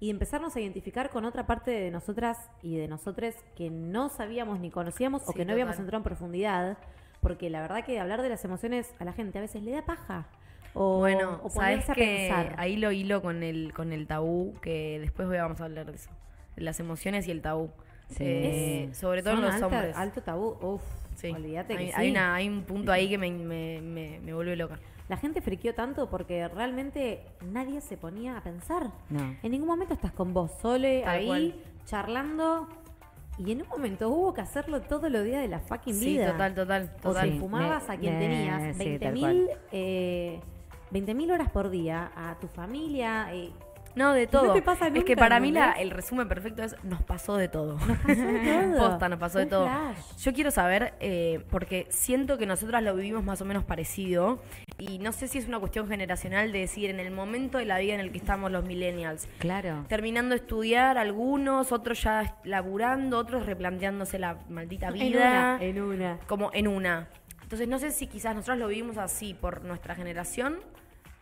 y empezarnos a identificar con otra parte de nosotras y de nosotros que no sabíamos ni conocíamos o que no habíamos entrado en profundidad. Porque la verdad que hablar de las emociones a la gente a veces le da paja. O, bueno, o sabes a que pensar. ahí lo hilo con el con el tabú que después vamos a hablar de eso, las emociones y el tabú. Sí. Eh, sobre todo en los alta- hombres. Alto tabú. Uf, Sí. olvídate hay, que hay sí. una, hay un punto ahí que me, me, me, me vuelve loca. La gente friqueó tanto porque realmente nadie se ponía a pensar. No. En ningún momento estás con vos, sole, Tal ahí, cual. charlando. Y en un momento hubo que hacerlo todos los días de la fucking Sí, vida. total, total, O total. si fumabas me- a quien tenías sí, tal 20.000 eh, 20.000 horas por día, a tu familia. eh, No, de todo. te pasa es que nunca, para mí el resumen perfecto es nos pasó de todo. nos pasó de todo. Posta, nos pasó de todo. flash. Yo quiero saber, eh, porque siento que nosotras lo vivimos más o menos parecido, y no sé si es una cuestión generacional de decir, en el momento de la vida en el que estamos los millennials, Claro. terminando de estudiar algunos, otros ya laburando, otros replanteándose la maldita En vida, una, en una. como en una. Entonces no sé si quizás nosotros lo vivimos así por nuestra generación.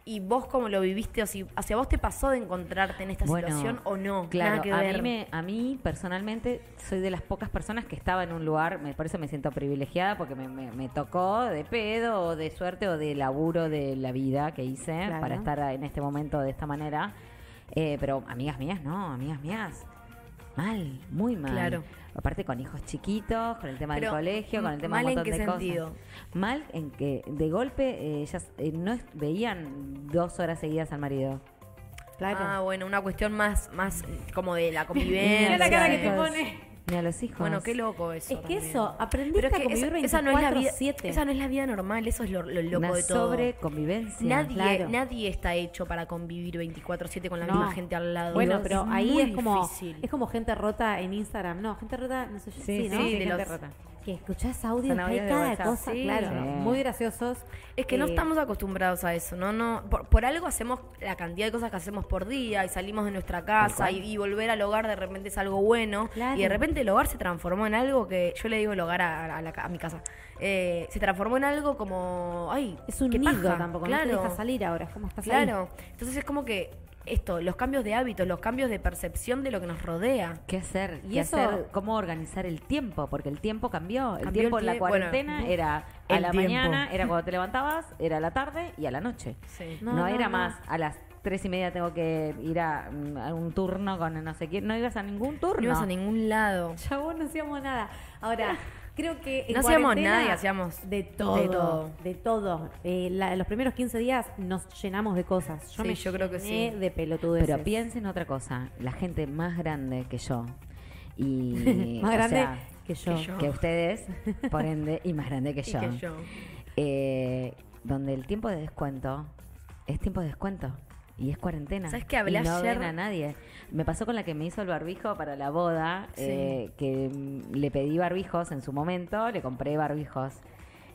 Y vos cómo lo viviste, o si hacia vos te pasó de encontrarte en esta Bueno, situación o no. Claro, que a ver. mí, me, a mí personalmente soy de las pocas personas que estaba en un lugar, me, por eso me siento privilegiada, porque me, me- me tocó de pedo o de suerte o de laburo de la vida que hice Claro. para estar en este momento de esta manera. Eh, pero amigas mías, no, amigas mías, mal, muy mal. Claro. Aparte con hijos chiquitos, con el tema Pero, del colegio, con el tema de ¿mal un en montón qué de sentido? cosas. Mal en que de golpe eh, ellas eh, no es- veían dos horas seguidas al marido. Claro. Ah, bueno, una cuestión más, más eh, como de la convivencia. Mira la cara que te pone. Ni a los hijos. Bueno, qué loco eso. es que también. eso, aprendiste Pero es a que convivir esa, esa no es la vida, 24/7. esa no es la vida normal, eso es lo, lo loco Una de todo. sobreconvivencia. Nadie, claro. nadie está hecho para convivir 24/7 con la No. misma gente al lado. Bueno, Es pero ahí muy es como difícil. es como gente rota en Instagram. No, gente rota, no sé yo. Sí, Sí, ¿no? sí, de gente los- rota. Que escuchás que hay cada WhatsApp. cosa, Sí. claro. Sí. Muy graciosos. Es que no Eh, estamos acostumbrados a eso, ¿no? no por, por algo hacemos la cantidad de cosas que hacemos por día y salimos de nuestra casa y, y volver al hogar de repente es algo bueno. Claro. Y de repente el hogar se transformó en algo que yo le digo el hogar a, a la a mi casa. Eh, se transformó en algo como, ay, Es un nido paja. tampoco, claro. no te deja salir ahora. Es como estás ahí. Claro. Entonces es como que esto, los cambios de hábitos, los cambios de percepción de lo que nos rodea. ¿Qué hacer? Y ¿Qué eso- hacer? ¿Cómo organizar el tiempo? Porque el tiempo cambió. El Cambió tiempo el en la tie- bueno, cuarentena era a la tiempo. mañana, era cuando te levantabas, era a la tarde y a la noche. Sí. No, No, no, era no. más a las tres y media tengo que ir a, mm, a un turno con no sé quién. No ibas a ningún turno. No ibas a ningún lado. Ya vos no hacíamos nada. Ahora, creo que. en No hacíamos nada y hacíamos de todo. de todo. De todo. Eh, la- los primeros 15 días nos llenamos de cosas. Yo Sí, me yo creo que sí. de pelotudeces. Pero piensen otra cosa. La gente más grande que yo. Y, Más grande sea, que yo. que yo. que ustedes, por ende, y más grande que Y yo. que yo. eh, donde el tiempo de descuento es tiempo de descuento y es cuarentena. ¿Sabes qué hablé y no ayer? ven a nadie. Me pasó con la que me hizo el barbijo para la boda, Sí. eh, que mm, le pedí barbijos en su momento, le compré barbijos.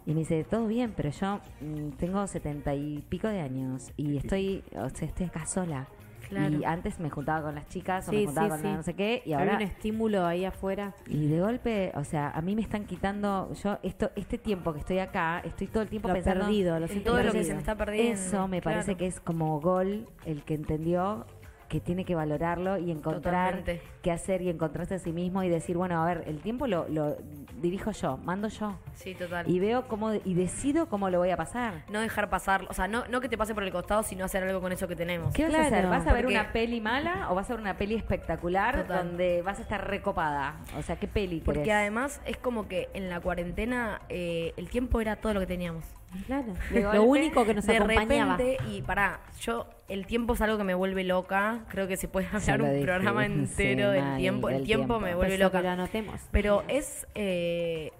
Y me dice, todo bien, pero yo mm, tengo setenta y pico de años y estoy, o sea, estoy acá sola. Claro. Y antes me juntaba con las chicas o Sí, me juntaba sí, con sí. la no sé qué y ahora un estímulo ahí afuera. y de golpe, o sea, a mí me están quitando, yo esto este tiempo que estoy acá, estoy todo el tiempo Lo pensando perdido, lo En siento todo lo que se me está perdiendo. Eso me parece que es como gol el que entendió que tiene que valorarlo y encontrar Totalmente. qué hacer y encontrarse a sí mismo y decir, bueno, a ver, el tiempo lo, lo dirijo yo, mando yo Sí, total. y veo cómo y decido cómo lo voy a pasar. no dejar pasar, o sea, no, no que te pase por el costado, sino hacer algo con eso que tenemos. ¿Qué vas a Claro, hacer? ¿Vas a ver una peli mala o vas a ver una peli espectacular Total. donde vas a estar recopada? O sea, ¿qué peli Porque querés? además es como que en la cuarentena eh, el tiempo era todo lo que teníamos. Claro. De Lo único que nos de acompañaba. repente, y pará, yo, el tiempo es algo que me vuelve loca. Creo que se puede hablar un dije, programa sí, entero del tiempo. El tiempo, tiempo. me Por vuelve que loca. lo anotemos. Pero es eh,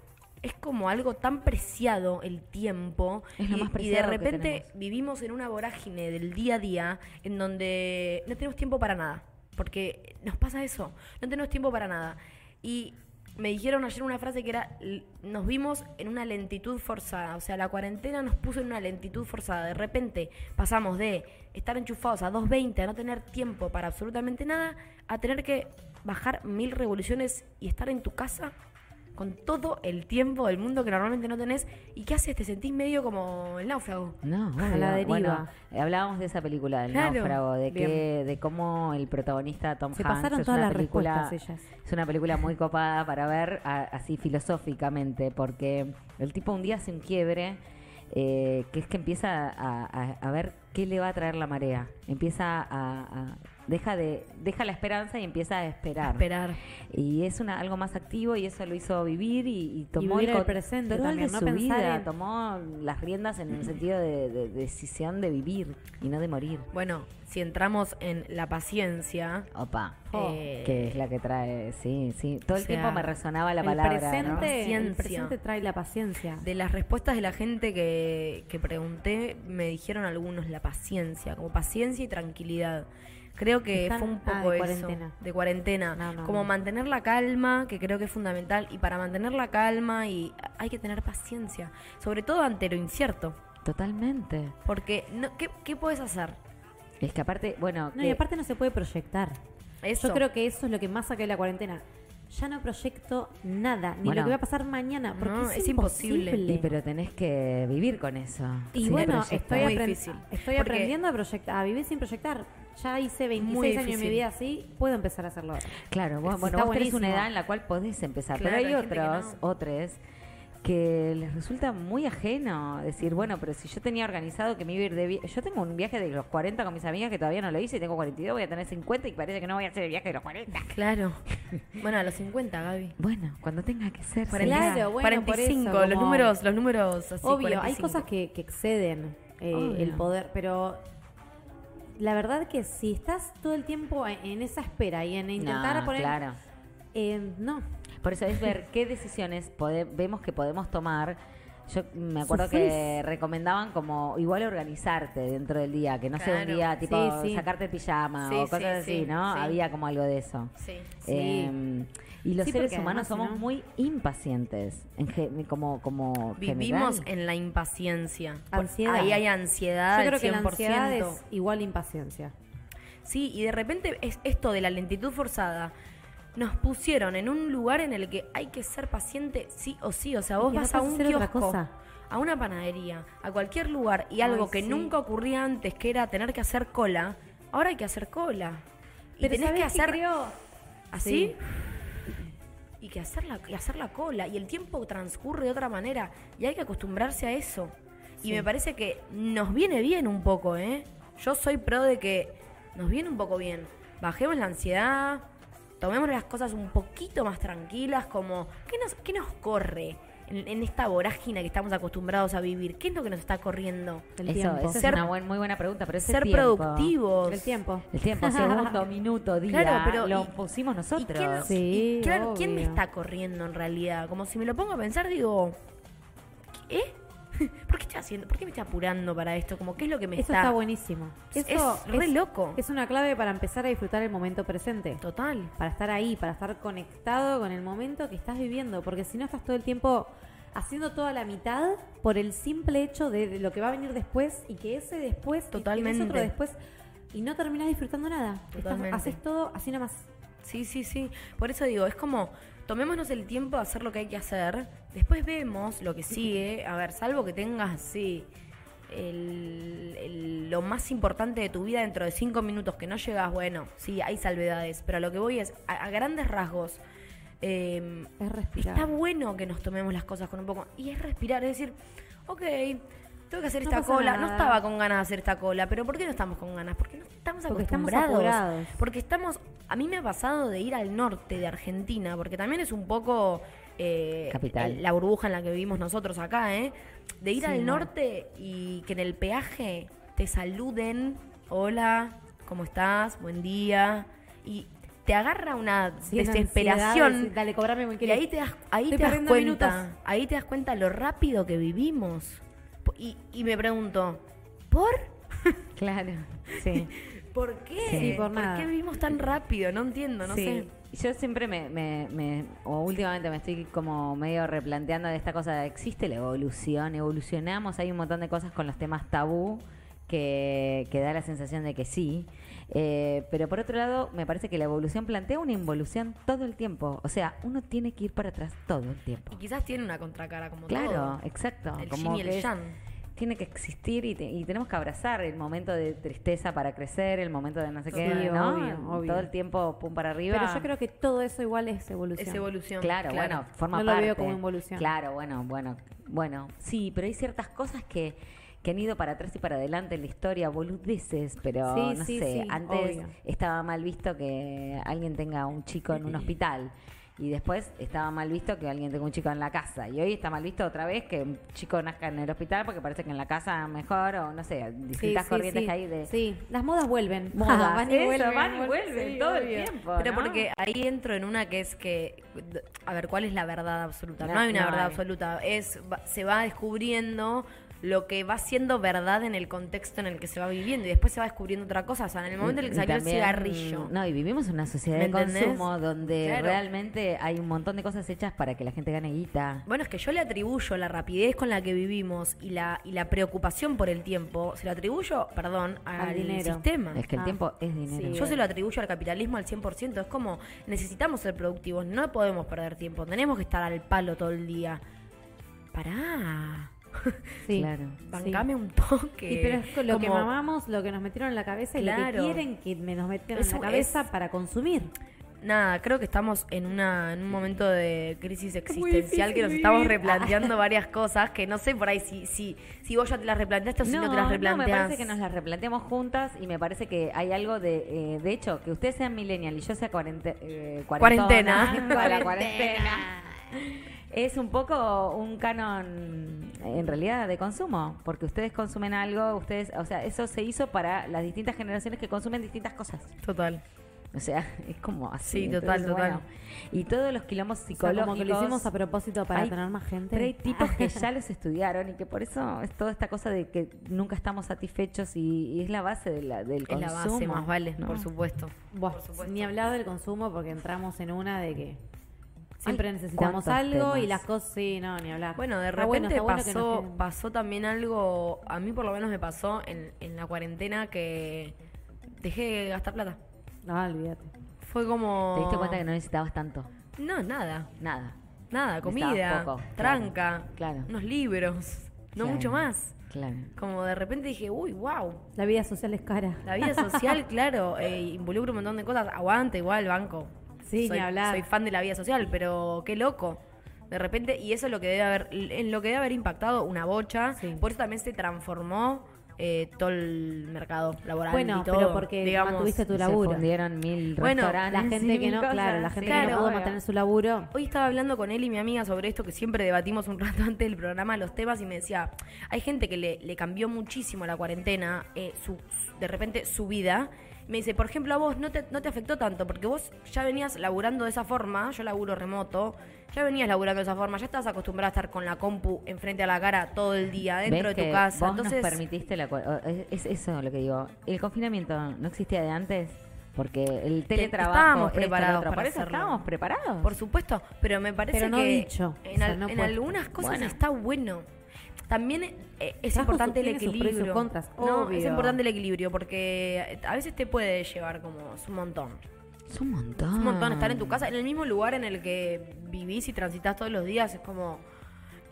es como algo tan preciado el tiempo Es lo y, más y de preciado que repente vivimos en una vorágine del día a día en donde no tenemos tiempo para nada, porque nos pasa eso, no tenemos tiempo para nada. Y me dijeron ayer una frase que era, nos vimos en una lentitud forzada, o sea, la cuarentena nos puso en una lentitud forzada. De repente pasamos de estar enchufados a 2.20, a no tener tiempo para absolutamente nada, a tener que bajar mil revoluciones y estar en tu casa con todo el tiempo del mundo que normalmente no tenés. ¿Y qué haces? Te sentís medio como el náufrago. No, A la deriva. Bueno, eh, hablábamos de esa película del Claro. náufrago, de que, de cómo el protagonista Tom Se Hanks pasaron es todas una las película, respuestas ellas. es una película muy copada para ver a- así filosóficamente, porque el tipo un día hace un quiebre. eh, que es que empieza a, a- a ver qué le va a traer la marea. Empieza a- deja de deja la esperanza y empieza a esperar. Esperar. Y es una algo más activo y eso lo hizo vivir y, y tomó vivir el control presente también, no pensar vida, en- tomó las riendas en el sentido de, de- de decisión de vivir y no de morir. Bueno, si entramos en la paciencia, Opa. eh, Que es la que trae, sí, sí. Todo el tiempo me resonaba la el palabra. ¿no? presente, el presente trae la paciencia. de las respuestas de la gente que, que pregunté, me dijeron algunos la paciencia, como paciencia y tranquilidad. Creo que Están- fue un ah, poco de eso. cuarentena. De cuarentena. No, no, como no. mantener la calma, que creo que es fundamental. Y para mantener la calma y hay que tener paciencia. Sobre todo ante lo incierto. Totalmente. Porque, no, ¿qué, ¿qué puedes hacer? Es que aparte, bueno, No, que- y aparte no se puede proyectar. Eso. Yo creo que eso es lo que más saqué de la cuarentena. Ya no proyecto nada, ni Bueno. lo que va a pasar mañana, porque No, es, es imposible. imposible. y pero tenés que vivir con eso. Y bueno, estoy, Muy apren- difícil. estoy aprendiendo a proyectar, a vivir sin proyectar. Ya hice 26 Muy años de mi vida así, puedo empezar a hacerlo ahora. Claro, bueno, Sí, bueno vos tenés una edad en la cual podés empezar, Claro, pero hay otros, no. otros que les resulta muy ajeno decir, bueno, pero si yo tenía organizado que me iba a ir de viaje, yo tengo un viaje de los 40 con mis amigas que todavía no lo hice y tengo 42, voy a tener 50 y parece que no voy a hacer el viaje de los 40. Claro. bueno, a los 50, Gaby. Bueno, cuando tenga que ser. Claro, bueno, por 45, eso, los como- números, los números así. Obvio, hay 45. cosas que, que exceden eh, el poder, pero la verdad que si estás todo el tiempo en, en esa espera y en intentar No, poner... claro. eh, no, Por eso es ver qué decisiones vemos que podemos tomar. Yo me acuerdo Sufrís. que recomendaban como igual organizarte dentro del día, que no sea un Claro. día tipo Sí, sí. sacarte pijama Sí, o cosas sí, así, ¿no? sí. Había como algo de eso. Sí. Sí. Eh, y los Sí, seres humanos además, somos no- muy impacientes, en como, como Vivimos general. en la impaciencia. Por- Ansiedad. Ahí hay ansiedad. yo creo que la 100%. ansiedad es igual impaciencia. Sí, y de repente es esto de la lentitud forzada. Nos pusieron en un lugar en el que hay que ser paciente sí o sí. O sea, vos no vas a un kiosco, cosa. a una panadería, a cualquier lugar y algo Ay, que sí. nunca ocurría antes, que era tener que hacer cola, ahora hay que hacer cola. Y Pero tenés que ¿sabés qué hacer así Sí. y que hacer la, y hacer la cola. Y el tiempo transcurre de otra manera y hay que acostumbrarse a eso. Y me parece que nos viene bien un poco, ¿eh? Yo soy pro de que nos viene un poco bien. Bajemos la ansiedad, tomemos las cosas un poquito más tranquilas, como, ¿qué nos, qué nos corre en, en esta vorágine que estamos acostumbrados a vivir? ¿Qué es lo que nos está corriendo? El Eso, tiempo. Ser- es una buen- muy buena pregunta, pero ese Ser tiempo- productivos. El tiempo. El tiempo, segundo, minuto, día, Claro, pero lo y- pusimos nosotros. ¿Y quién, Sí, y claro, ¿quién me está corriendo en realidad? Como si me lo pongo a pensar, digo, ¿eh? ¿Por qué estoy haciendo? ¿Por qué me estoy apurando para esto? Como, ¿qué es lo que me Eso está...? está buenísimo. Es- Eso es re loco. Es una clave para empezar a disfrutar el momento presente. Total. Para estar ahí, para estar conectado con el momento que estás viviendo. Porque si no estás todo el tiempo haciendo toda la mitad por el simple hecho de, de lo que va a venir después y que ese después, y Totalmente. tenés otro después y no terminás disfrutando nada. Estás- Totalmente. haces todo así nomás. Sí, sí, sí. Por eso digo, es como, tomémonos el tiempo de hacer lo que hay que hacer. Después vemos lo que sigue. A ver, salvo que tengas, sí, el- el- lo más importante de tu vida dentro de cinco minutos que no llegas, bueno, sí, hay salvedades. Pero lo que voy es, a, a grandes rasgos, eh, Es respirar. está bueno que nos tomemos las cosas con un poco. Y es respirar, es decir, ok, tengo que hacer No esta cola. No estaba con ganas de hacer esta cola, pero ¿por qué no estamos con ganas? Porque no estamos Porque estamos acostumbrados. apurados. Porque estamos. A mí me ha pasado de ir al norte de Argentina, porque también es un poco. eh, Capital. la burbuja en la que vivimos nosotros acá, ¿eh? De ir Sí, al no. norte y que en el peaje te saluden. Hola, ¿cómo estás? Buen día. Y te agarra una Sí, desesperación. ansiedad, Dale, cobrame buen Y ahí te das, ahí Estoy te das cuenta, minutos. ahí te das cuenta lo rápido que vivimos. Y, y me pregunto, ¿por? Claro, sí. ¿Por qué? Sí, por qué vivimos tan rápido? No entiendo, no sí. sé. Yo siempre me, me, me- o últimamente me estoy como medio replanteando de esta cosa, existe la evolución, evolucionamos, hay un montón de cosas con los temas tabú que, que da la sensación de que sí, Eh, pero por otro lado me parece que la evolución plantea una involución todo el tiempo, o sea, uno tiene que ir para atrás todo el tiempo. Y quizás tiene una contracara como Claro, todo. exacto. El como yin y el que es- yang. tiene que existir y, te- y tenemos que abrazar el momento de tristeza para crecer, el momento de no sé qué, ¿no? obvio, obvio. Todo el tiempo pum para arriba. Pero yo creo que todo eso igual es evolución. Es evolución. Claro, bueno, forma No lo parte. veo como involución. Claro, bueno, bueno, bueno, sí, pero hay ciertas cosas que, que han ido para atrás y para adelante en la historia, boludeces, pero Sí, no sí, sé, sí, antes obvio. estaba mal visto que alguien tenga un chico en un hospital. Y después estaba mal visto que alguien tenga un chico en la casa. Y hoy está mal visto otra vez que un chico nazca en el hospital porque parece que en la casa mejor o no sé, Sí, distintas sí, corrientes sí. que hay de Sí, las modas vuelven. modas. van y Eso, vuelven. van y vuelven sí, todo el tiempo. Pero ¿no? porque ahí entro en una que es que, a ver, ¿cuál es la verdad absoluta? No, No, hay una no verdad hay. absoluta. Es, va- se va descubriendo lo que va siendo verdad en el contexto en el que se va viviendo y después se va descubriendo otra cosa. O sea, en el momento en el que salió también- el cigarrillo. No, y vivimos en una sociedad ¿Me de entendés? consumo donde Claro. realmente hay un montón de cosas hechas para que la gente gane guita. Bueno, es que yo le atribuyo la rapidez con la que vivimos y la, y la preocupación por el tiempo, se lo atribuyo, perdón, al, Al dinero. sistema. Es que el Ah. tiempo es dinero. Sí. Yo se lo atribuyo al capitalismo al 100%. Es como, necesitamos ser productivos, no podemos perder tiempo, tenemos que estar al palo todo el día. Pará, Sí. Claro. bancame un toque. Y pero es lo que mamamos, lo que nos metieron en la cabeza y lo que quieren que me nos metieron Eso en la cabeza es- para consumir. Nada, creo que estamos en, una, en un momento de crisis existencial que nos estamos replanteando varias cosas que no sé por ahí si, si, si vos ya te las replanteaste o si no, te las me replanteas. parece que nos las replanteamos juntas y me parece que hay algo de, eh, de hecho, que usted sea millennial y yo sea cuarente, eh, Cuarentena. cuarentona, a la cuarentena. Es un poco un canon, en realidad, de consumo, porque ustedes consumen algo, ustedes, o sea, eso se hizo para las distintas generaciones que consumen distintas cosas. Total. O sea, es como así. Sí, total, total. y todos los quilombos O sea, psicológicos. como que lo hicimos a propósito para Hay- tener más gente. Pero hay tipos que ya los estudiaron y que por eso es toda esta cosa de que nunca estamos satisfechos y, y es la base de la, del Es la consumo. base, más vale, ¿no? por supuesto. Buah, Por supuesto. ni hablar del consumo porque entramos en una de que siempre Ay, necesitamos algo y las cosas, sí, no, ni hablar. Bueno, de repente bueno pasó, pasó también algo, a mí por lo menos me pasó en, en la cuarentena que dejé de gastar plata. No, olvídate. Fue como... ¿Te diste cuenta que no necesitabas tanto? No, nada. Nada. Nada, comida, poco, tranca, claro. unos libros, no Claro. mucho más. Claro. Como de repente dije, uy, wow, La vida social es cara. la vida social, claro, eh, involucra un montón de cosas. Aguanta igual, banco. Sí, soy, ni hablar. soy fan de la vida social, pero qué loco. De repente, y eso es lo que debe haber, en lo que debe haber impactado una bocha. Sí. Por eso también se transformó eh, todo el mercado laboral. Bueno, y todo, pero porque digamos. mantuviste tu Se laburo. fundieron mil Bueno, restaurantes. La gente que no, cosas. claro, la gente Sí, que no pudo mantener su laburo. Hoy estaba hablando con él y mi amiga sobre esto, que siempre debatimos un rato antes del programa los temas, y me decía, hay gente que le, le cambió muchísimo la cuarentena, eh, su, su- de repente su vida. Me dice, por ejemplo, a vos no te, no te afectó tanto, porque vos ya venías laburando de esa forma, yo laburo remoto, ya venías laburando de esa forma, ya estabas acostumbrada a estar con la compu enfrente a la cara todo el día, dentro ¿Ves de tu que casa. Vos Entonces, nos permitiste la es, es eso lo que digo. El confinamiento no existía de antes porque el teletrabajo estábamos preparados otro. para eso hacerlo. estábamos preparados. Por supuesto, pero me parece Pero no que dicho, en, o sea, al- no en puesto. algunas cosas Bueno. está bueno. También eh, es importante el equilibrio. contras, no, es importante el equilibrio porque a veces te puede llevar como es un montón. es un montón. Es un montón estar en tu casa, en el mismo lugar en el que vivís y transitas todos los días, es como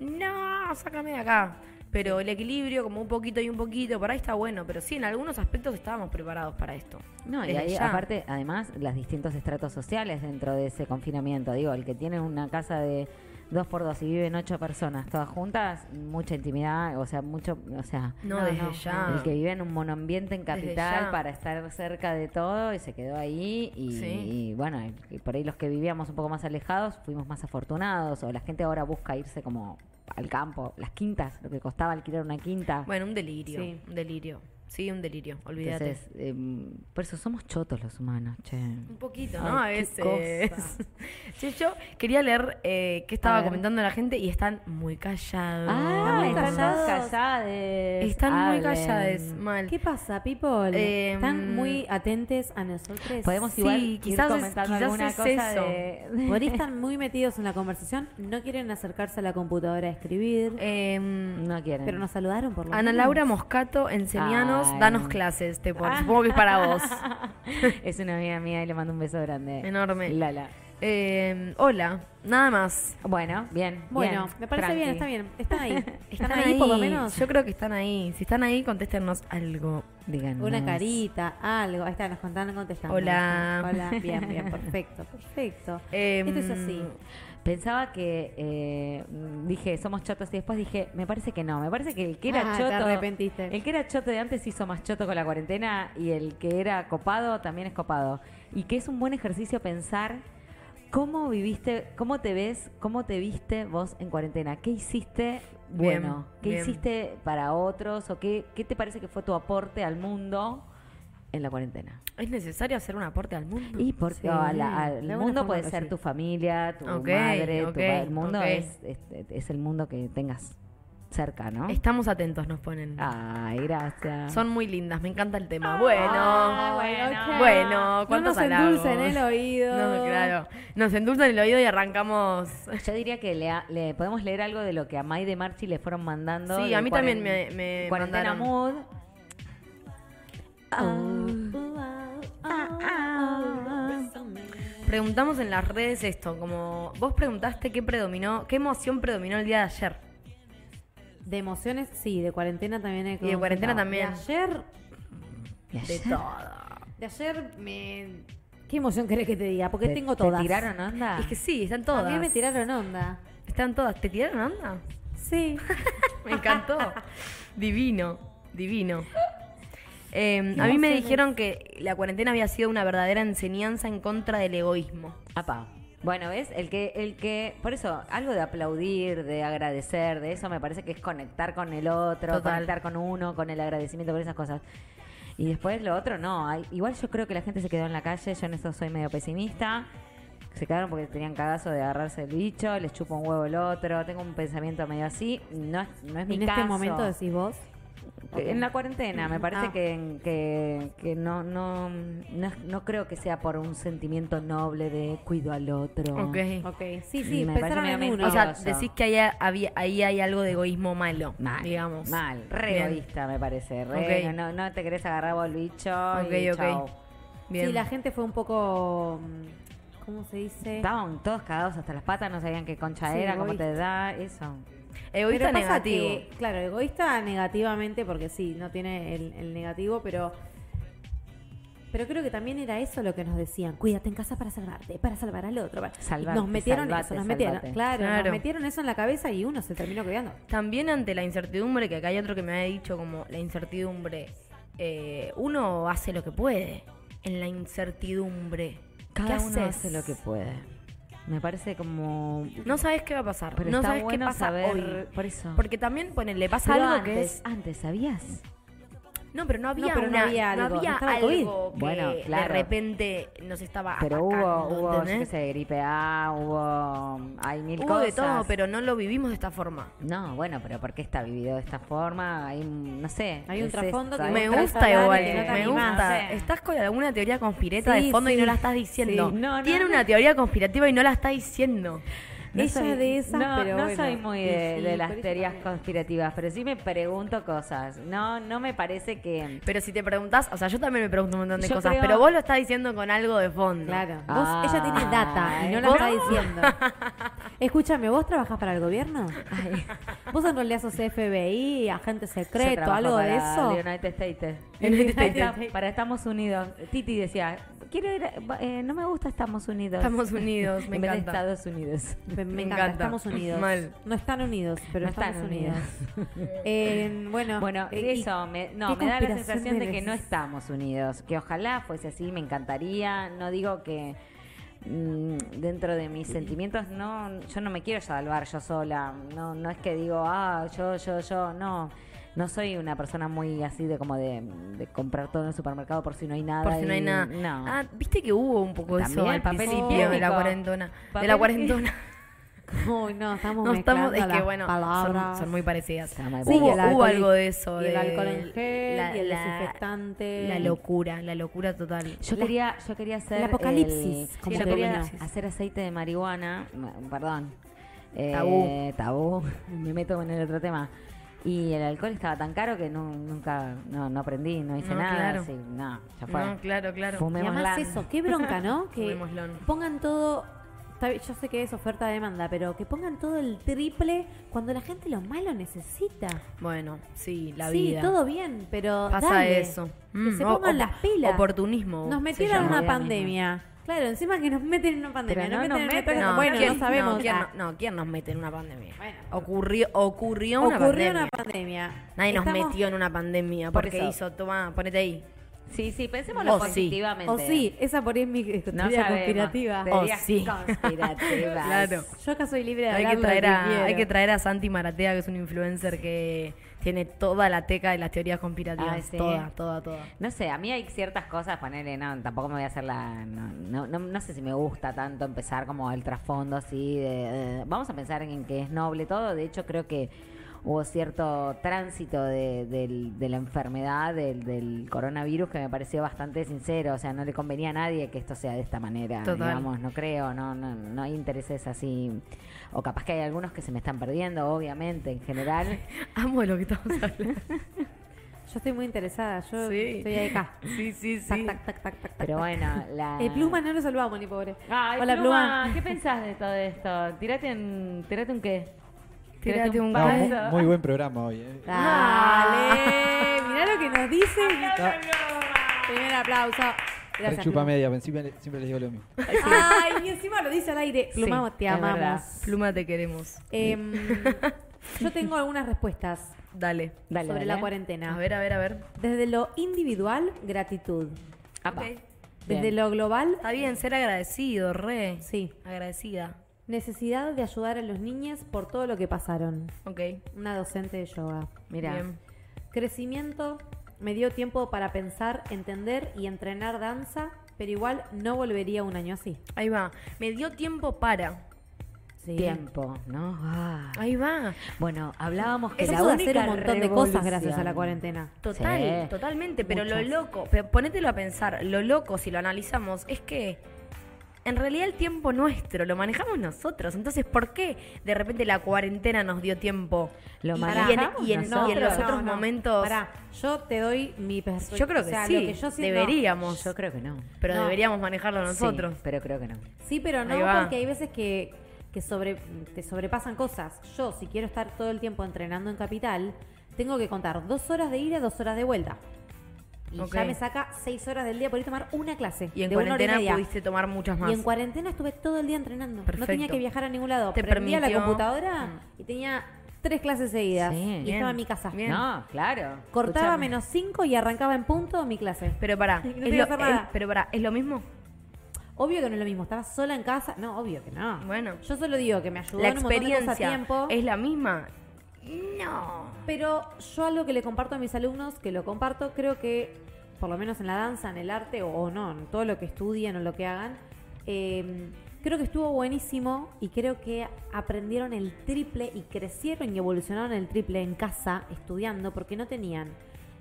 no, sácame de acá. Pero el equilibrio, como un poquito y un poquito, por ahí está bueno. Pero sí, en algunos aspectos estábamos preparados para esto. No, y ahí, ya. aparte, además, los distintos estratos sociales dentro de ese confinamiento. Digo, el que tiene una casa de dos por dos y viven ocho personas todas juntas, mucha intimidad, o sea, mucho, o sea, No, No, desde no, ya. el que vive en un monoambiente en capital para estar cerca de todo y se quedó ahí y, Sí. y bueno, y por ahí los que vivíamos un poco más alejados fuimos más afortunados o la gente ahora busca irse como al campo, las quintas, lo que costaba alquilar una quinta. Bueno, un delirio. Sí. Un delirio. Sí, un delirio. Olvídate. Entonces, em, por eso somos chotos los humanos, che. Un poquito, Ay, ¿no? A qué veces. Sí, yo quería leer eh, qué A estaba comentando la gente y están muy callados. Ah, muy están callados. todos callades. Están muy callados, mal. ¿Qué pasa, people? Eh, Están muy atentes a nosotros. Podemos Sí, igual ir quizás es- comentando quizás alguna es cosa eso. de... Por ahí están muy metidos en la conversación, no quieren acercarse a la computadora a escribir, Em, No quieren. pero nos saludaron por lo Ana menos. Laura Moscato, enseñanos, Ay. Danos clases, te pone. Supongo que es para vos. es una amiga mía y le mando un beso grande. Enorme. Lala. Eh, hola, nada más. Bueno, bien. Bueno, bien, me parece tranqui. bien, está bien. Están ahí. Están, ahí, por lo menos. Yo creo que están ahí. Si están ahí, contéstenos algo. Díganos. Una carita, algo. Ahí está, nos contaron contestando. Hola. Hola, bien, bien, perfecto, perfecto. Em, Esto es así. Pensaba que eh, dije, somos chotos y después dije, me parece que no, me parece que el que era Ah, te choto, arrepentiste. el que era choto de antes hizo más choto con la cuarentena y el que era copado también es copado. Y que es un buen ejercicio pensar cómo viviste, cómo te ves, cómo te viste vos en cuarentena, qué hiciste Bien, bueno, qué bien. hiciste para otros o qué, qué te parece que fue tu aporte al mundo en la cuarentena. ¿Es necesario hacer un aporte al mundo? Y porque Sí, a la- de al mundo puede ser sí. tu familia, tu madre, tu ok, pa- el mundo ok. es, es, es el mundo que tengas cerca, ¿no? Estamos atentos, nos ponen. Ay, gracias. Son muy lindas, me encanta el tema. Bueno, Ah, bueno. bueno, No ¿cuántos nos endulcen el oído. No, claro. Nos endulzan el oído y arrancamos. Yo diría que le, le podemos leer algo de lo que a May de Marchi le fueron mandando. Sí, a mí también me, me Cuarentena mandaron. Mood. Preguntamos en las redes esto, como vos preguntaste qué predominó, qué emoción predominó el día de ayer. De emociones, sí, de cuarentena también he Y de cuarentena también. De ayer, ¿Y De ayer? todo. de ayer me... ¿Qué emoción querés que te diga? Porque ¿Te- tengo te todas. tiraron onda? Es que sí, están todas. A mí me tiraron onda. Están todas. ¿Te tiraron onda? Sí. Me encantó. divino, divino. Eh, a mí me dijeron que la cuarentena había sido una verdadera enseñanza en contra del egoísmo. Apa. Bueno, ¿ves? El que, el que, por eso, algo de aplaudir, de agradecer, de eso me parece que es conectar con el otro, Total. conectar con uno, con el agradecimiento, con esas cosas. Y después lo otro, no. Hay, igual yo creo que la gente se quedó en la calle, yo en eso soy medio pesimista. Se quedaron porque tenían cagazo de agarrarse el bicho, les chupa un huevo el otro. Tengo un pensamiento medio así. No es, no es mi en este caso. momento decís vos. En la cuarentena, me parece Ah. que, que, que no, no, no, no creo que sea por un sentimiento noble de cuido al otro. Ok. Ok, sí, sí, Me en uno. O sea, decís que ahí, había, ahí hay algo de egoísmo malo, Mal, digamos. mal, re Bien. egoísta me parece, re, no, no te querés agarrar vos el bicho Ok, y ok. chau. Bien. Sí, la gente fue un poco... mm, ¿Cómo se dice? Estaban todos cagados hasta las patas, no sabían qué concha Sí, era, cómo te da, eso. Egoísta Pero negativo. que, claro, egoísta negativamente, porque sí, no tiene el, el negativo, pero. Pero creo que también era eso lo que nos decían. Cuídate en casa para salvarte, para salvar al otro. para-". Salvarte, nos metieron salvate, eso, nos metieron, claro, Claro. nos metieron eso en la cabeza y uno se terminó cuidando. También ante la incertidumbre, que acá hay otro que me había dicho como la incertidumbre, eh, uno hace lo que puede en la incertidumbre. Cada ¿Qué uno haces? hace lo que puede. Me parece como... No sabes qué va a pasar. Pero no sabes bueno qué pasa saber, hoy. por eso. Porque también pone, le pasa Pero algo antes, que es. antes, ¿sabías? No, pero no había, pero no una- había algo, no había estaba algo que Bueno, de claro. repente nos estaba Pero hubo, atacando, hubo, yo qué sé, gripe A, hubo, hay mil Hubo cosas. de todo, pero no lo vivimos de esta forma. No, bueno, pero ¿por qué está vivido de esta forma? Hay, un- no sé. Hay un trasfondo que Me gusta igual, y que no te me gusta. Estás con alguna teoría conspireta Sí, de fondo y sí. no la estás diciendo. Sí. No, no, Tiene no. una teoría conspirativa y no la está diciendo. No Ella soy- de esas, no, pero no bueno. soy muy de, sí, de las teorías también. conspirativas, pero sí me pregunto cosas. No, no me parece que. Pero si te preguntas, o sea, yo también me pregunto un montón de Yo cosas, creo- pero vos lo estás diciendo con algo de fondo. Claro. Ah. Vos, ella tiene data y no lo ¿Vos? está diciendo. Escúchame, ¿vos trabajás para el gobierno? ¿Vos en realidad sos FBI, agente secreto, algo de eso? the United States. United Para- States. Para Estados Unidos. Titi decía, quiero ir, a- eh, no me gusta Estados Unidos. Estamos unidos, me en vez de encanta. Estados Unidos. Me, me Me encanta, encanta. estamos unidos. Mal. No están unidos, pero No estamos están unidos. unidos. Eh, bueno, Bueno, eh, eso, me, no, me da la sensación de que no estamos unidos. Que ojalá fuese así, me encantaría. No digo que mm, dentro de mis sentimientos, no, yo no me quiero salvar yo sola. No, no es que digo, ah, yo, yo, yo, no. No soy una persona muy así de como de, de comprar todo en el supermercado por si no hay nada. Por si no hay nada. No. Ah, viste que hubo un poco eso También, al papel principio de la cuarentona. De la cuarentona. Uy, no, estamos No estamos, es que bueno, palabras. son, son muy parecidas. Sí, hubo, alcohol algo de eso. y el de alcohol en gel la- y el la- desinfectante. La locura, la locura total. Yo quería, yo quería hacer. el apocalipsis, el- como yo que quería vino. hacer aceite de marihuana. Perdón. Eh, Tabú. Tabú. Me meto en el otro tema. Y el alcohol estaba tan caro que no, nunca, no, no aprendí, no hice No, nada. claro. no, ya fue. No, claro, claro. Y Fumémosla. además eso, qué bronca, ¿no? Que pongan todo yo sé que es oferta de demanda, pero que pongan todo el triple cuando la gente lo malo necesita. Bueno, sí, la sí, vida. todo bien, pero Pasa dale, eso. Que Mm, se pongan las pilas. Oportunismo. Nos metieron en una pandemia. Claro, encima que nos meten en una pandemia. Pero no nos en una meten. pandemia. No, bueno, ¿quién- no sabemos. No, ¿quién, Ah, no, ¿quién nos mete en una pandemia? Bueno. ocurrió, ocurrió una Ocurrió pandemia. una pandemia. Nadie nos metió en una pandemia Por porque eso. hizo, toma, ponete ahí. Sí, sí, pensémoslo O sí. positivamente. O sí, esa por ahí es mi No teoría conspirativa. O sí. conspirativas. Claro. Yo acá soy libre de Hay hablar que, traer a, hay que traer a Santi Maratea, que es un influencer que tiene toda la teca de las teorías conspirativas. Ah, ¿sí? Toda, toda, toda. No sé, a mí hay ciertas cosas, ponerle, no, tampoco me voy a hacer la. No, no, no, no sé si me gusta tanto empezar como el trasfondo así. De, vamos a pensar en que es noble todo. De hecho, creo que hubo cierto tránsito de, del- de la enfermedad, del, del coronavirus, que me pareció bastante sincero. O sea, no le convenía a nadie que esto sea de esta manera. Total. Digamos, no creo, no, no, no hay intereses así. O capaz que hay algunos que se me están perdiendo, obviamente, en general. Amo de lo que estamos hablando. Yo estoy muy interesada. Yo Sí. estoy ahí acá. Sí, sí, Tac, sí. tac, tac, tac, tac, Pero bueno, la. Eh, Pluma no lo salvamos ni pobre. Ay, Hola, Pluma, Pluma. ¿qué pensás de todo esto? Tírate un, tírate un qué. Tírate un No, muy, buen programa hoy. eh. Dale. Mirá lo que nos dice. Primer aplauso. Gracias. chupa media, pero siempre, siempre les digo lo mismo. Ay, y encima lo dice al aire. Pluma, Sí, te amamos. verdad. Pluma, te queremos. Em, yo tengo algunas respuestas Dale. Dale, sobre dale. la cuarentena. A ver, a ver, a ver. Desde lo individual, gratitud. Apa. Ok. Desde Bien. lo global, Está bien ser agradecido, re. sí. Agradecida. Necesidad de ayudar a los niños por todo lo que pasaron. Ok. Una docente de yoga. Mira, Bien. Crecimiento, me dio tiempo para pensar, entender y entrenar danza, pero igual no volvería un año así. Ahí va. Me dio tiempo para. Sí. tiempo, ¿no? Ah. Ahí va. Bueno, hablábamos que Eso la única hacer un montón de cosas gracias a la cuarentena. Total, Sí. totalmente. Pero Muchas. lo loco, ponételo a pensar, lo loco si lo analizamos es que en realidad el tiempo nuestro lo manejamos nosotros. Entonces, ¿por qué de repente la cuarentena nos dio tiempo? Lo Y manejamos en- y en- nosotros. y en los otros momentos- Pará, yo te doy mi perspectiva. Yo creo que o sea, sí, lo que yo siento- deberíamos. Yo creo que no. Pero No. deberíamos manejarlo nosotros. Sí, pero creo que no. Sí, pero no, porque hay veces que, que sobre, te sobrepasan cosas. Yo, si quiero estar todo el tiempo entrenando en Capital, tengo que contar dos horas de ida, dos horas de vuelta. Y ya me saca seis horas del día por ir a tomar una clase. Y en de una hora y cuarentena media. pudiste tomar muchas más. Y en cuarentena estuve todo el día entrenando. No tenía que viajar a ningún lado. Te Prendía la computadora Mm. y tenía tres clases seguidas. Sí. y Bien, estaba en mi casa. bien. No, claro. Cortaba Escuchame. menos cinco y arrancaba en punto mi clase. Pero pará, No es lo, es- pero pará, ¿es lo mismo? Obvio que no es lo mismo. Estaba sola en casa. No, obvio que no. Bueno. Yo solo digo que me ayudó ¿La en un montón de cosas a experiencia tiempo. es la misma? No. Pero yo algo que le comparto a mis alumnos, que lo comparto, creo que, por lo menos en la danza, en el arte, o, no, en todo lo que estudien o lo que hagan, eh, creo que estuvo buenísimo y creo que aprendieron el triple y crecieron y evolucionaron el triple en casa estudiando porque no tenían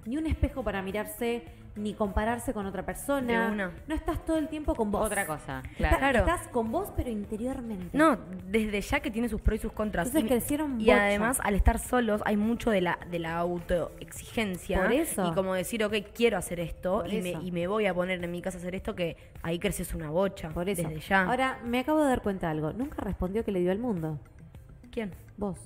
ni un espejo para mirarse, ni compararse con otra persona. De una. No estás todo el tiempo con vos. Otra cosa, Está- claro. Claro. Estás con vos, pero interiormente. No, desde ya que tiene sus pros y sus contras. Entonces y, crecieron y bocha. además, al estar solos, hay mucho de la, de la autoexigencia. Por eso. Y como decir, ok, quiero hacer esto y me, y me voy a poner en mi casa a hacer esto, que ahí creces una bocha. Por eso. Desde ya. Ahora, me acabo de dar cuenta de algo. Nunca respondió que le dio al mundo. ¿Quién? Vos.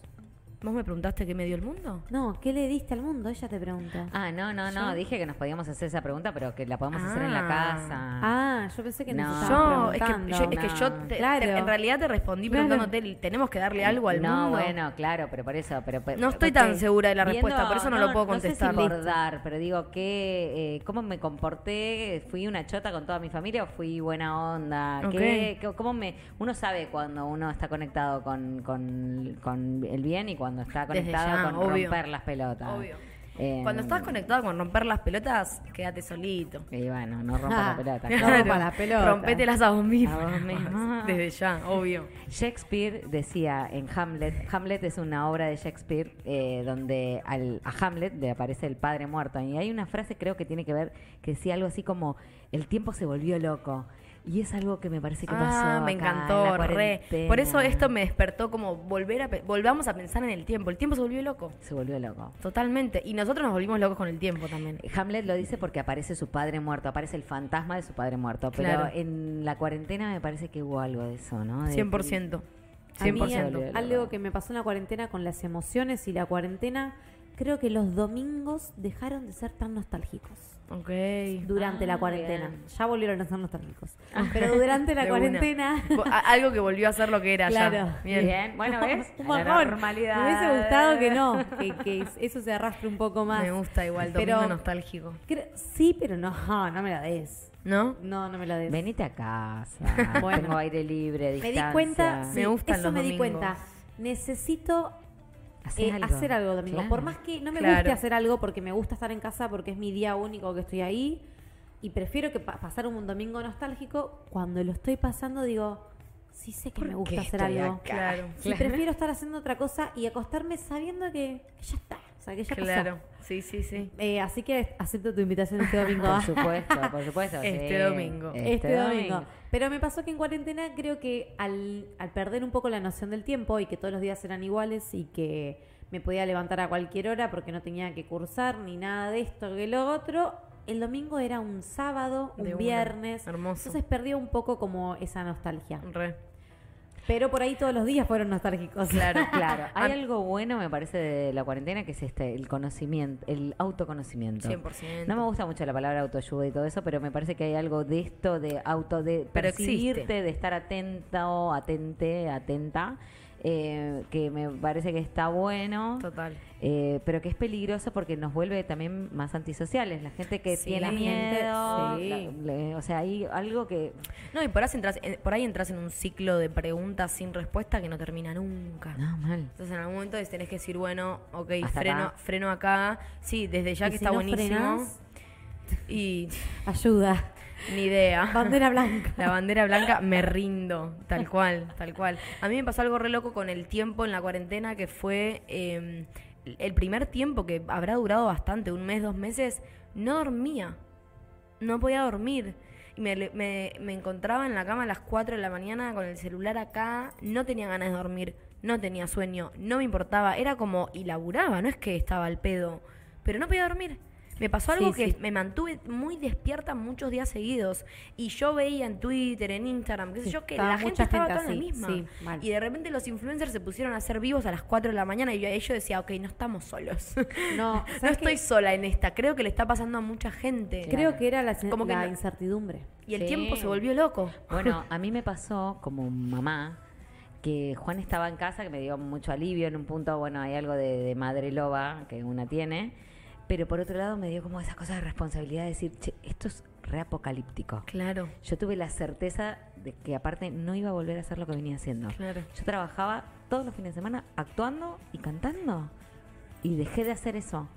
¿Vos me preguntaste qué me dio el mundo? No, ¿qué le diste al mundo? Ella te pregunta. Ah, no, no, no. ¿Yo? Dije que nos podíamos hacer esa pregunta, pero que la podemos hacer en la Ah. casa. Ah, yo pensé que No. nos Yo, es que, yo, es que yo No. te- Claro. te- en realidad te respondí Claro. preguntándote, ¿tenemos que darle algo al no, mundo? bueno, claro, pero por eso. Pero, pero- No estoy tan segura de la Viendo- respuesta, por eso no, lo puedo contestar. No sé si bordar, pero digo, que, eh, ¿cómo me comporté? ¿Fui una chota con toda mi familia o fui buena onda? Ok. ¿Qué, qué- cómo me, uno sabe cuando uno está conectado con, con, con el bien y cuando está Desde conectado ya, con obvio. romper las pelotas. Obvio. Eh, Cuando estás conectado con romper las pelotas, quédate solito. Y bueno, no rompas Ah, la pelota. no claro. rompa las pelotas. Mismo. A vos mismo. Desde ya, obvio. Shakespeare decía en Hamlet, Hamlet es una obra de Shakespeare eh, donde al, a Hamlet le aparece el padre muerto y hay una frase creo que tiene que ver que decía algo así como el tiempo se volvió loco Y es algo que me parece que pasó. Ah, me acá, encantó, en la re. Por eso esto me despertó como volver a volvamos a pensar en el tiempo. El tiempo se volvió loco. Se volvió loco. Totalmente. Y nosotros nos volvimos locos con el tiempo también. Hamlet lo dice porque aparece su padre muerto, aparece el fantasma de su padre muerto. Pero Claro. en la cuarentena me parece que hubo algo de eso, ¿no? De- 100%. A mí, 100%. Olvidé. algo que me pasó en la cuarentena con las emociones y la cuarentena, creo que los domingos dejaron de ser tan nostálgicos. Ok. Durante la Ah, cuarentena. bien. Ya volvieron a ser nostálgicos. Pero durante la cuarentena. Algo que volvió a ser lo que era Claro. ya. Bien. Bien, bueno, ¿ves? Un La normalidad. Me hubiese gustado que no, que, que eso se arrastre un poco más. Me gusta igual, Pero- domingo nostálgico. Creo- sí, pero no, no me la des. ¿No? No, no me la des. Venite a casa. Bueno. Tengo aire libre, me di cuenta, Me gustan eso los me di cuenta. Necesito Hacer eh, algo. hacer algo domingo. Claro. Por más que no me Claro. guste hacer algo porque me gusta estar en casa porque es mi día único que estoy ahí y prefiero que pa- pasar un domingo nostálgico, cuando lo estoy pasando digo, sí sé que me gusta hacer algo. Claro. Y prefiero estar haciendo otra cosa y acostarme sabiendo que, que ya está, o sea, que ya Claro. pasó. Sí, sí, sí. Eh, así que acepto tu invitación este domingo. Por supuesto, por supuesto. Este sí. domingo. este, domingo. Pero me pasó que en cuarentena creo que al, al perder un poco la noción del tiempo y que todos los días eran iguales y que me podía levantar a cualquier hora porque no tenía que cursar ni nada de esto que lo otro, el domingo era un sábado, un De una. viernes. Hermoso. Entonces perdió un poco como esa nostalgia. Re. Pero por ahí todos los días fueron nostálgicos. Claro. Claro, hay algo bueno, me parece, de la cuarentena, que es este, el conocimiento, el autoconocimiento. 100%. No me gusta mucho la palabra autoayuda y todo eso, pero me parece que hay algo de esto, de auto, de percibirte, de estar atento, atente, atenta, eh, que me parece que está bueno, Total. eh, pero que es peligroso porque nos vuelve también más antisociales. La gente que Sí, tiene gente- miedo, sí. la- le- o sea, hay algo que... No, y por ahí, entras, eh, por ahí entras en un ciclo de preguntas sin respuesta que no termina nunca. No, mal. Entonces en algún momento tenés que decir, bueno, ok, Hasta freno, acá. freno acá. Sí, desde ya que si está no buenísimo. frenás, Y ayuda. Ni idea. Bandera blanca. La bandera blanca, me rindo, tal cual, tal cual. A mí me pasó algo re loco con el tiempo en la cuarentena, que fue eh, el primer tiempo, que habrá durado bastante, un mes, dos meses, no dormía, no podía dormir. Y me, me, me encontraba en la cama a las 4 de la mañana con el celular acá, no tenía ganas de dormir, no tenía sueño, no me importaba, era como, y laburaba, no es que estaba al pedo, pero no podía dormir. Me pasó algo Sí, que sí. me mantuve muy despierta muchos días seguidos. Y yo veía en Twitter, en Instagram, qué sé Sí, yo, que la gente estaba gente toda en la misma. y de repente los influencers se pusieron a hacer vivos a las 4 de la mañana y yo, yo decía, ok, no estamos solos. No, no ¿sabes estoy sola en esta. Creo que le está pasando a mucha gente. Creo que era la, Como que la no- incertidumbre. Y el Sí. tiempo se volvió loco. Bueno, a mí me pasó como mamá que Juan estaba en casa, que me dio mucho alivio en un punto, bueno, hay algo de, de madre loba que una tiene, pero por otro lado me dio como esa cosa de responsabilidad de decir, che, esto es reapocalíptico. Claro, Yo tuve la certeza de que aparte no iba a volver a hacer lo que venía haciendo. claro. Yo trabajaba todos los fines de semana actuando y cantando. Y dejé de hacer eso.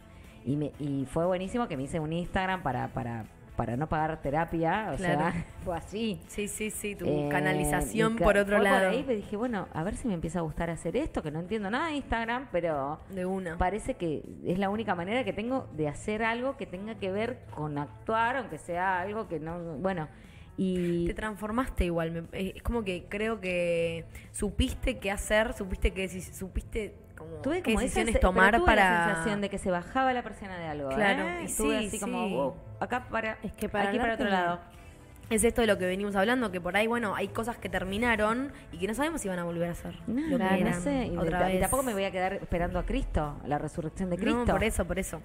Y, me, y fue buenísimo que me hice un Instagram para, para, para no pagar terapia. O Claro. sea, fue así. Sí, sí, sí, tu Eh, canalización ca- por otro lado. ahí me dije, bueno, a ver si me empieza a gustar hacer esto, que no entiendo nada de Instagram, pero De una. parece que es la única manera que tengo de hacer algo que tenga que ver con actuar, aunque sea algo que no, bueno, y Te transformaste igual. eh, es como que creo que supiste qué hacer, supiste deci- supiste como tuve como esa decisiones pero tomar tuve para la sensación de que se bajaba la persiana de algo, Claro, ¿eh? y Estuve sí, así sí. como, acá para, Es que para aquí para otro lado. es esto de lo que venimos hablando, que por ahí, bueno, hay cosas que terminaron y que no sabemos si van a volver a ser No, lo claro, que no sé, y, otra tampoco me voy a quedar esperando a Cristo, la resurrección de Cristo. No, por eso, por eso.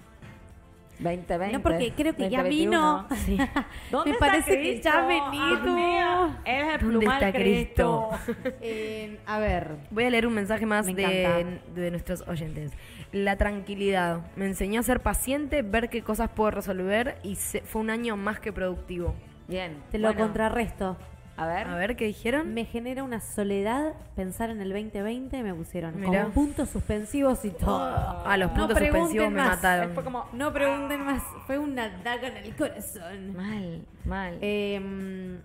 2020. No, porque creo que ya 2021. vino. Sí. ¿Dónde Me está parece que ya ha venido. Él es el ¿Dónde plumal está Cristo? Eh, a ver, Voy a leer un mensaje más Me de, de nuestros oyentes. La tranquilidad. Me enseñó a ser paciente, ver qué cosas puedo resolver y se- fue un año más que productivo. Bien. te lo bueno, contrarresto. A ver. A ver, ¿qué dijeron? Me genera una soledad pensar en el 2020, me pusieron Mirá. con puntos suspensivos y todo. Ah, los puntos suspensivos me mataron. Fue como, no pregunten más, fue una daga en el corazón. Mal, mal. Eh,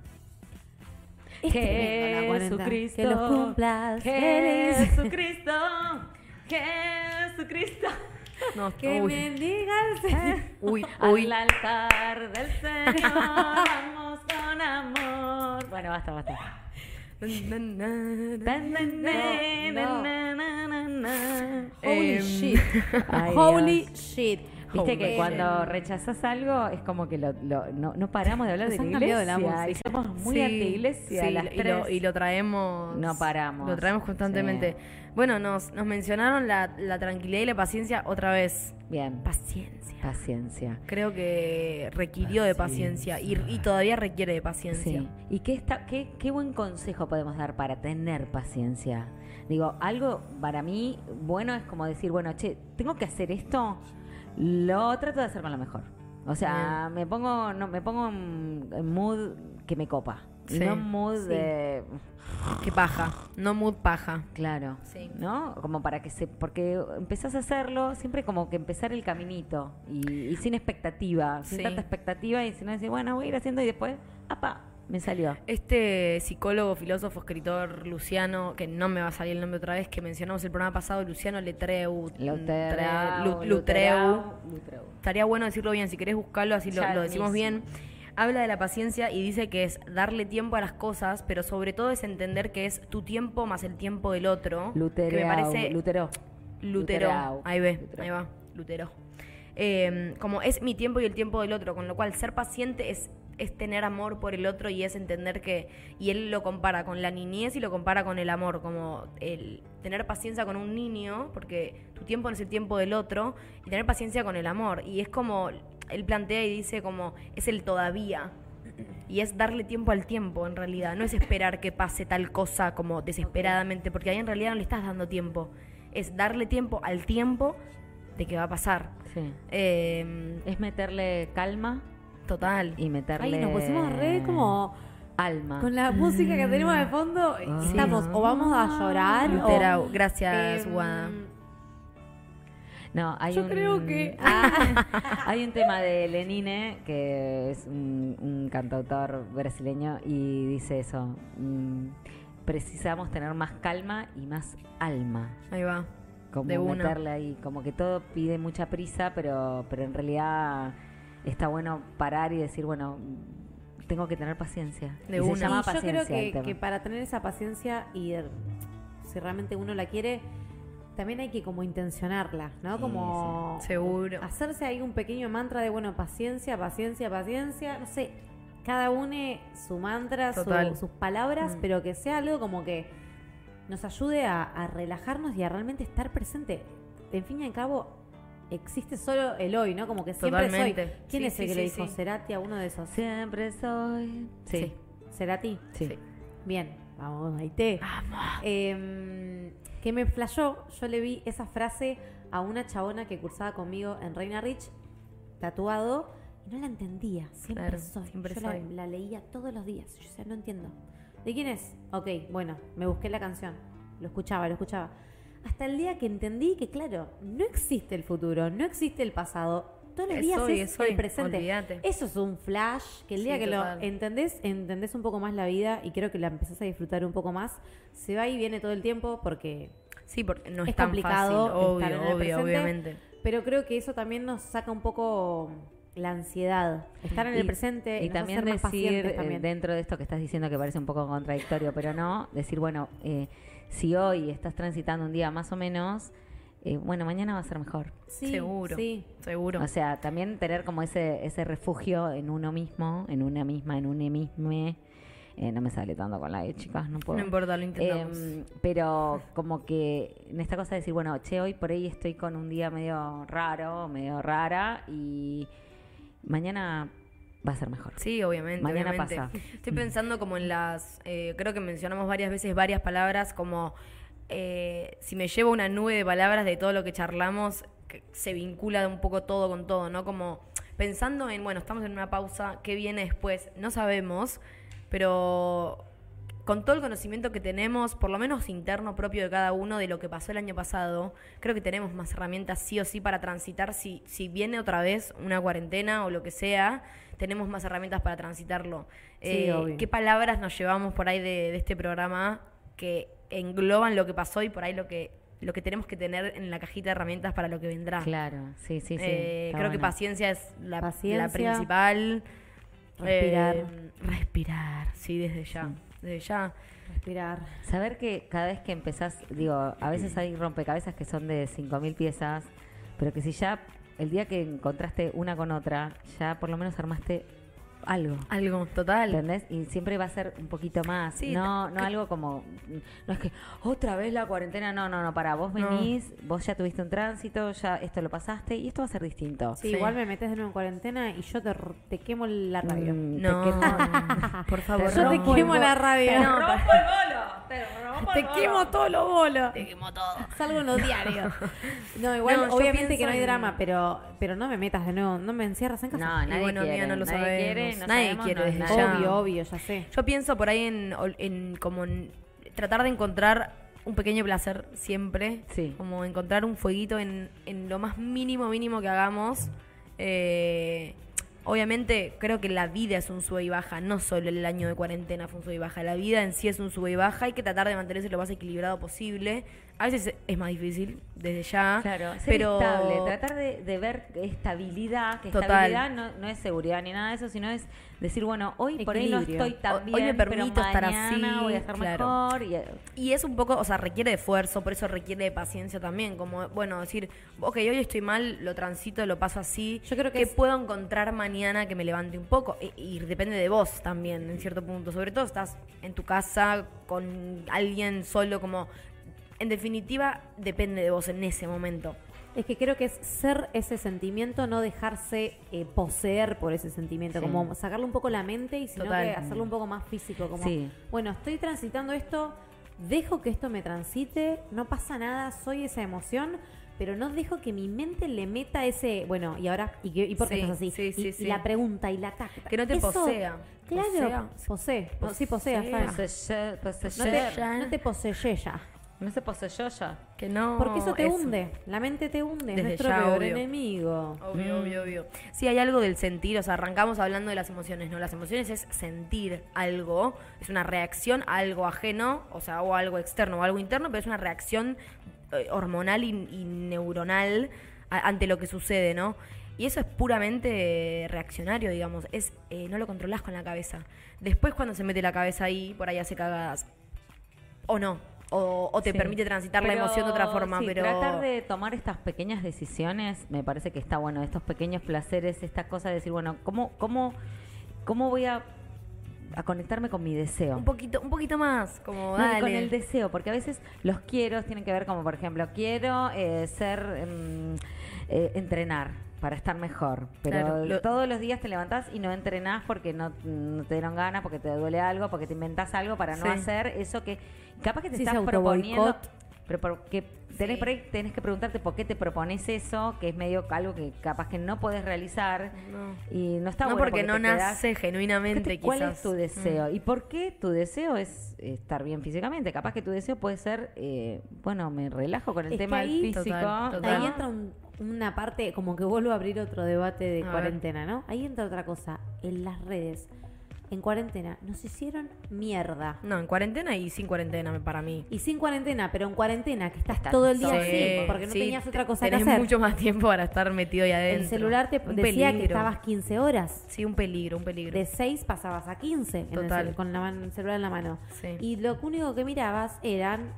es. Jesucristo. Que los cumplas feliz. Jesucristo. Jesucristo. No, Que uy, me digas. uy, uy. Al altar del Señor vamos con amor. Bueno, basta, basta. Holy shit. Holy shit. Viste que cuando rechazas algo es como que lo, lo- no, no paramos de hablar de la iglesia. la y somos muy Sí, anti-iglesia. sí, las y, lo, tres. y lo traemos. No paramos. Lo traemos constantemente. Sí. Bueno, nos, nos mencionaron la, la tranquilidad y la paciencia otra vez. Bien. Paciencia. Paciencia. Creo que requirió de paciencia y, y todavía requiere de paciencia. Sí. ¿Y qué, está, qué, qué buen consejo podemos dar para tener paciencia? Digo, algo para mí bueno es como decir, bueno, che, tengo que hacer esto, lo trato de hacer con lo mejor. O sea, me pongo no me pongo en, mood que me copa. Sí, no mood sí. de... Qué paja. No mood paja. Claro. Sí. ¿No? Como para que se... Porque empezás a hacerlo siempre como que empezar el caminito y, y sin expectativa, sin tanta expectativa y sin decir, bueno, voy a ir haciendo y después, ¡apa! Me salió. Este psicólogo, filósofo, escritor Luciano, que no me va a salir el nombre otra vez, que mencionamos el programa pasado, Luciano Letreu. Lutreu. Lutreu. Estaría bueno decirlo bien, si querés buscarlo así lo, decimos bien. Habla de la paciencia y dice que es darle tiempo a las cosas, pero sobre todo es entender que es tu tiempo más el tiempo del otro. que me parece Lutero. Lutero. Luterau. Ahí ve, Lutero. ahí va, Lutero. Eh, como es mi tiempo y el tiempo del otro, con lo cual ser paciente es, es tener amor por el otro y es entender que, y él lo compara con la niñez y lo compara con el amor, como el tener paciencia con un niño, porque tu tiempo no es el tiempo del otro, y tener paciencia con el amor. Y es como, él plantea y dice como, es el todavía. Y es darle tiempo al tiempo, en realidad. No es esperar que pase tal cosa como desesperadamente, porque ahí en realidad no le estás dando tiempo. Es darle tiempo al tiempo de que va a pasar. Sí. Eh, Es meterle calma total. y meterle... Ay, nos pusimos re como Alma. con la música que tenemos de fondo. Ah. Estamos o vamos a llorar o... Gracias, Guada. No, hay Yo un, creo que- hay un tema de Lenine que es un, un cantautor brasileño y dice eso. mm, precisamos tener más calma y más alma. Ahí va. Como De una. meterle ahí, como que todo pide mucha prisa, pero, pero en realidad está bueno parar y decir, bueno, tengo que tener paciencia. De Y una. se llama Y yo creo paciencia que, para tener esa paciencia y eh, si realmente uno la quiere, también hay que como intencionarla, ¿no? Sí, Como Seguro. hacerse ahí un pequeño mantra de, bueno, paciencia, paciencia, paciencia, no sé, cada uno su mantra, su- sus palabras, Mm. pero que sea algo como que nos ayude a, a relajarnos y a realmente estar presente. En fin y al cabo, existe solo el hoy, ¿no? Como que siempre Totalmente. soy. ¿Quién Sí, es el sí, que le dijo? ¿Cerati a uno de esos? Siempre soy. Sí. ¿Cerati? sí. Bien, vamos, ahí te. Eh, que me flashó, yo le vi esa frase a una chabona que cursaba conmigo en Reina Rich, tatuado, y no la entendía. Siempre Claro, soy. siempre yo la- soy. La, leía todos los días. Yo decía, no entiendo. ¿De quién es? Ok, bueno, me busqué la canción. Lo escuchaba, lo escuchaba. Hasta el día que entendí que, claro, no existe el futuro, no existe el pasado. Todos los Es días hoy, es, es hoy, el presente. olvídate. Eso es un flash que el Sí, día que total. lo entendés, entendés un poco más la vida y creo que la empezás a disfrutar un poco más. Se va y viene todo el tiempo porque Sí, porque no es, Es tan complicado fácil. Obvio, estar en el obvio, presente. obviamente. Pero creo que eso también nos saca un poco la ansiedad. Estar en el presente Y nos hace también ser más decir, pacientes eh, también. dentro de esto que estás diciendo que parece un poco contradictorio, pero no, decir, bueno, eh, si hoy estás transitando un día más o menos, eh, bueno, mañana va a ser mejor. Sí, Seguro. Sí. Seguro. O sea, también tener como ese, ese refugio en uno mismo, en una misma, en un mismo. Eh, no me sale tanto con la E, chicas, no puedo. no importa, lo intentamos. Em, pero como que en esta cosa de decir, bueno, che, hoy por ahí estoy con un día medio raro, medio rara y mañana va a ser mejor. Sí, obviamente. Mañana obviamente. pasa. Estoy pensando como en las. eh, creo que mencionamos varias veces varias palabras, como eh, si me llevo una nube de palabras de todo lo que charlamos, que se vincula un poco todo con todo, ¿no? Como pensando en, bueno, estamos en una pausa, ¿qué viene después? No sabemos, pero con todo el conocimiento que tenemos, por lo menos interno propio de cada uno de lo que pasó el año pasado, creo que tenemos más herramientas sí o sí para transitar. Si, si viene otra vez una cuarentena o lo que sea, tenemos más herramientas para transitarlo. Sí, Eh, obvio. ¿Qué palabras nos llevamos por ahí de, de este programa que engloban lo que pasó y por ahí lo que, lo que tenemos que tener en la cajita de herramientas para lo que vendrá? Claro, sí, sí, sí. Eh, creo que paciencia es la, principal. Respirar. Eh, respirar, sí, desde ya. Sí. Desde ya. Respirar. Saber que cada vez que empezás, digo, a veces hay rompecabezas que son de 5.000 piezas, pero que si ya el día que encontraste una con otra, ya por lo menos armaste algo. Algo, total. ¿Entendés? Y siempre va a ser un poquito más. Sí, no, te- no que- algo como. No es que otra vez la cuarentena. No, no, no. Para vos No. venís, vos ya tuviste un tránsito, ya esto lo pasaste y esto va a ser distinto. Sí, Sí. igual me metes de nuevo en cuarentena y yo te, te quemo la radio. Mm, te No, quemo- por favor. Yo te rompo el quemo la radio. No, el bolo! ¡Te Te quemo todos los bolos. Te quemo todo. Salgo en los diarios. No, igual, No, yo obviamente que pienso no hay en- drama, pero, pero no me metas de nuevo, no me encierras en casa. No, nadie bueno, quiere. no lo nadie sabemos. quiere, no Nadie sabemos, quiere no, desde nadie- ya. Obvio, obvio, ya sé. Yo pienso por ahí en, en como en tratar de encontrar un pequeño placer siempre. Sí. Como encontrar un fueguito en, en lo más mínimo, mínimo que hagamos. Eh, obviamente creo que la vida es un sube y baja, no solo el año de cuarentena fue un sube y baja. La vida en sí es un sube y baja. Hay que tratar de mantenerse lo más equilibrado posible. A veces es más difícil, desde ya. Claro, ser pero estable, tratar de, de ver estabilidad, que Total. estabilidad no, no es seguridad ni nada de eso, sino es decir, bueno, hoy por ahí no estoy tan Hoy- bien, hoy me pero permito estar así, voy a estar claro. mejor. Y, Y es un poco, o sea, requiere de esfuerzo, por eso requiere de paciencia también. Como, bueno, decir, ok, hoy estoy mal, lo transito, lo paso así. Yo creo que ¿Qué es- puedo encontrar mañana que me levante un poco? Y, y depende de vos también, en cierto punto. Sobre todo estás en tu casa con alguien solo, como. En definitiva, depende de vos en ese momento. Es que creo que es ser ese sentimiento, no dejarse eh, poseer por ese sentimiento, Sí. como sacarle un poco la mente y sino Total. que hacerlo un poco más físico, como, Sí. bueno, estoy transitando esto, dejo que esto me transite, no pasa nada, soy esa emoción, pero no dejo que mi mente le meta ese, bueno, y ahora, ¿y, y por qué Sí, estás así? sí, sí, y, y sí. la pregunta y la tacta. Que no te Eso- posea. Claro, Posea. posee, po- sí, posea, Posea. Fran. Poseer, No te, no te posee ya. No se poseyó ya. Que no. Porque eso te es- hunde, la mente te hunde, es nuestro ya, peor obvio. enemigo. Obvio, Mm. obvio, obvio. Sí, hay algo del sentir, o sea, arrancamos hablando de las emociones, ¿no? Las emociones es sentir algo, es una reacción a algo ajeno, o sea, o algo externo o algo interno, pero es una reacción eh, hormonal y, y neuronal a- ante lo que sucede, ¿no? Y eso es puramente reaccionario, digamos, es eh, no lo controlás con la cabeza. Después cuando se mete la cabeza ahí, por ahí hace cagadas. O no, o, o te Sí. permite transitar la emoción de otra forma, sí, pero... tratar de tomar estas pequeñas decisiones me parece que está bueno, estos pequeños placeres, esta cosa de decir, bueno, ¿cómo, cómo, cómo voy a, a conectarme con mi deseo? Un poquito, un poquito más, como No, dale. con el deseo, porque a veces los quiero tienen que ver como, por ejemplo, quiero eh, ser, em, eh, entrenar para estar mejor, pero Claro, lo- todos los días te levantás y no entrenás porque no, no te dieron ganas, porque te duele algo, porque te inventás algo para no Sí. hacer eso que capaz que te Sí, estás proponiendo, pero porque tenés, Sí. por ahí tenés que preguntarte por qué te propones eso, que es medio algo que capaz que no puedes realizar No. y no está no bueno porque no te quedás- nace genuinamente, ¿Qué te- ¿Cuál quizás. es tu deseo? Mm. ¿Y por qué tu deseo es estar bien físicamente? Capaz que tu deseo puede ser, eh, bueno, me relajo con el Es que tema ahí- del físico. Total, total. Ahí ¿no? entra un- una parte, como que vuelvo a abrir otro debate de A ver. cuarentena, ¿no? Ahí entra otra cosa. En las redes, en cuarentena, nos hicieron mierda. No, en cuarentena y sin cuarentena, me- para mí. Y sin cuarentena, pero en cuarentena, que estás Estás todo el día todo así, porque no sí, tenías otra cosa que tenés hacer. mucho más tiempo para estar metido ahí adentro. el celular te Un decía que estabas 15 horas. Sí, un peligro, un peligro. De 6 pasabas a 15 en el Total. con la man- el celular en la mano. Sí. Y lo único que mirabas eran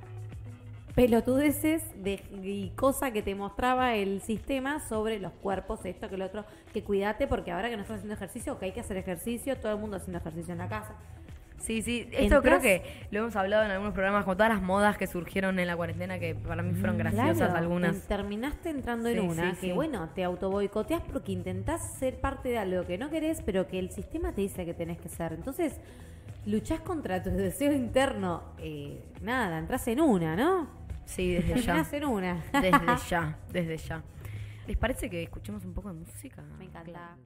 pelotudeces de, y cosas que te mostraba el sistema sobre los cuerpos, esto que lo otro, que cuídate porque ahora que no estás haciendo ejercicio, que hay que hacer ejercicio, todo el mundo haciendo ejercicio en la casa. Sí, sí. Esto Entras- creo que lo hemos hablado en algunos programas, con todas las modas que surgieron en la cuarentena, que para mí fueron graciosas Mm, Claro, algunas. terminaste entrando en una sí, que, sí. bueno, te autoboicoteas porque intentás ser parte de algo que no querés, pero que el sistema te dice que tenés que ser. Entonces, luchás contra tu deseo interno. Eh, nada, entras en una, ¿no? Sí, desde ya. En una. Desde ya, desde ya. ¿Les parece que escuchemos un poco de música? Me encanta.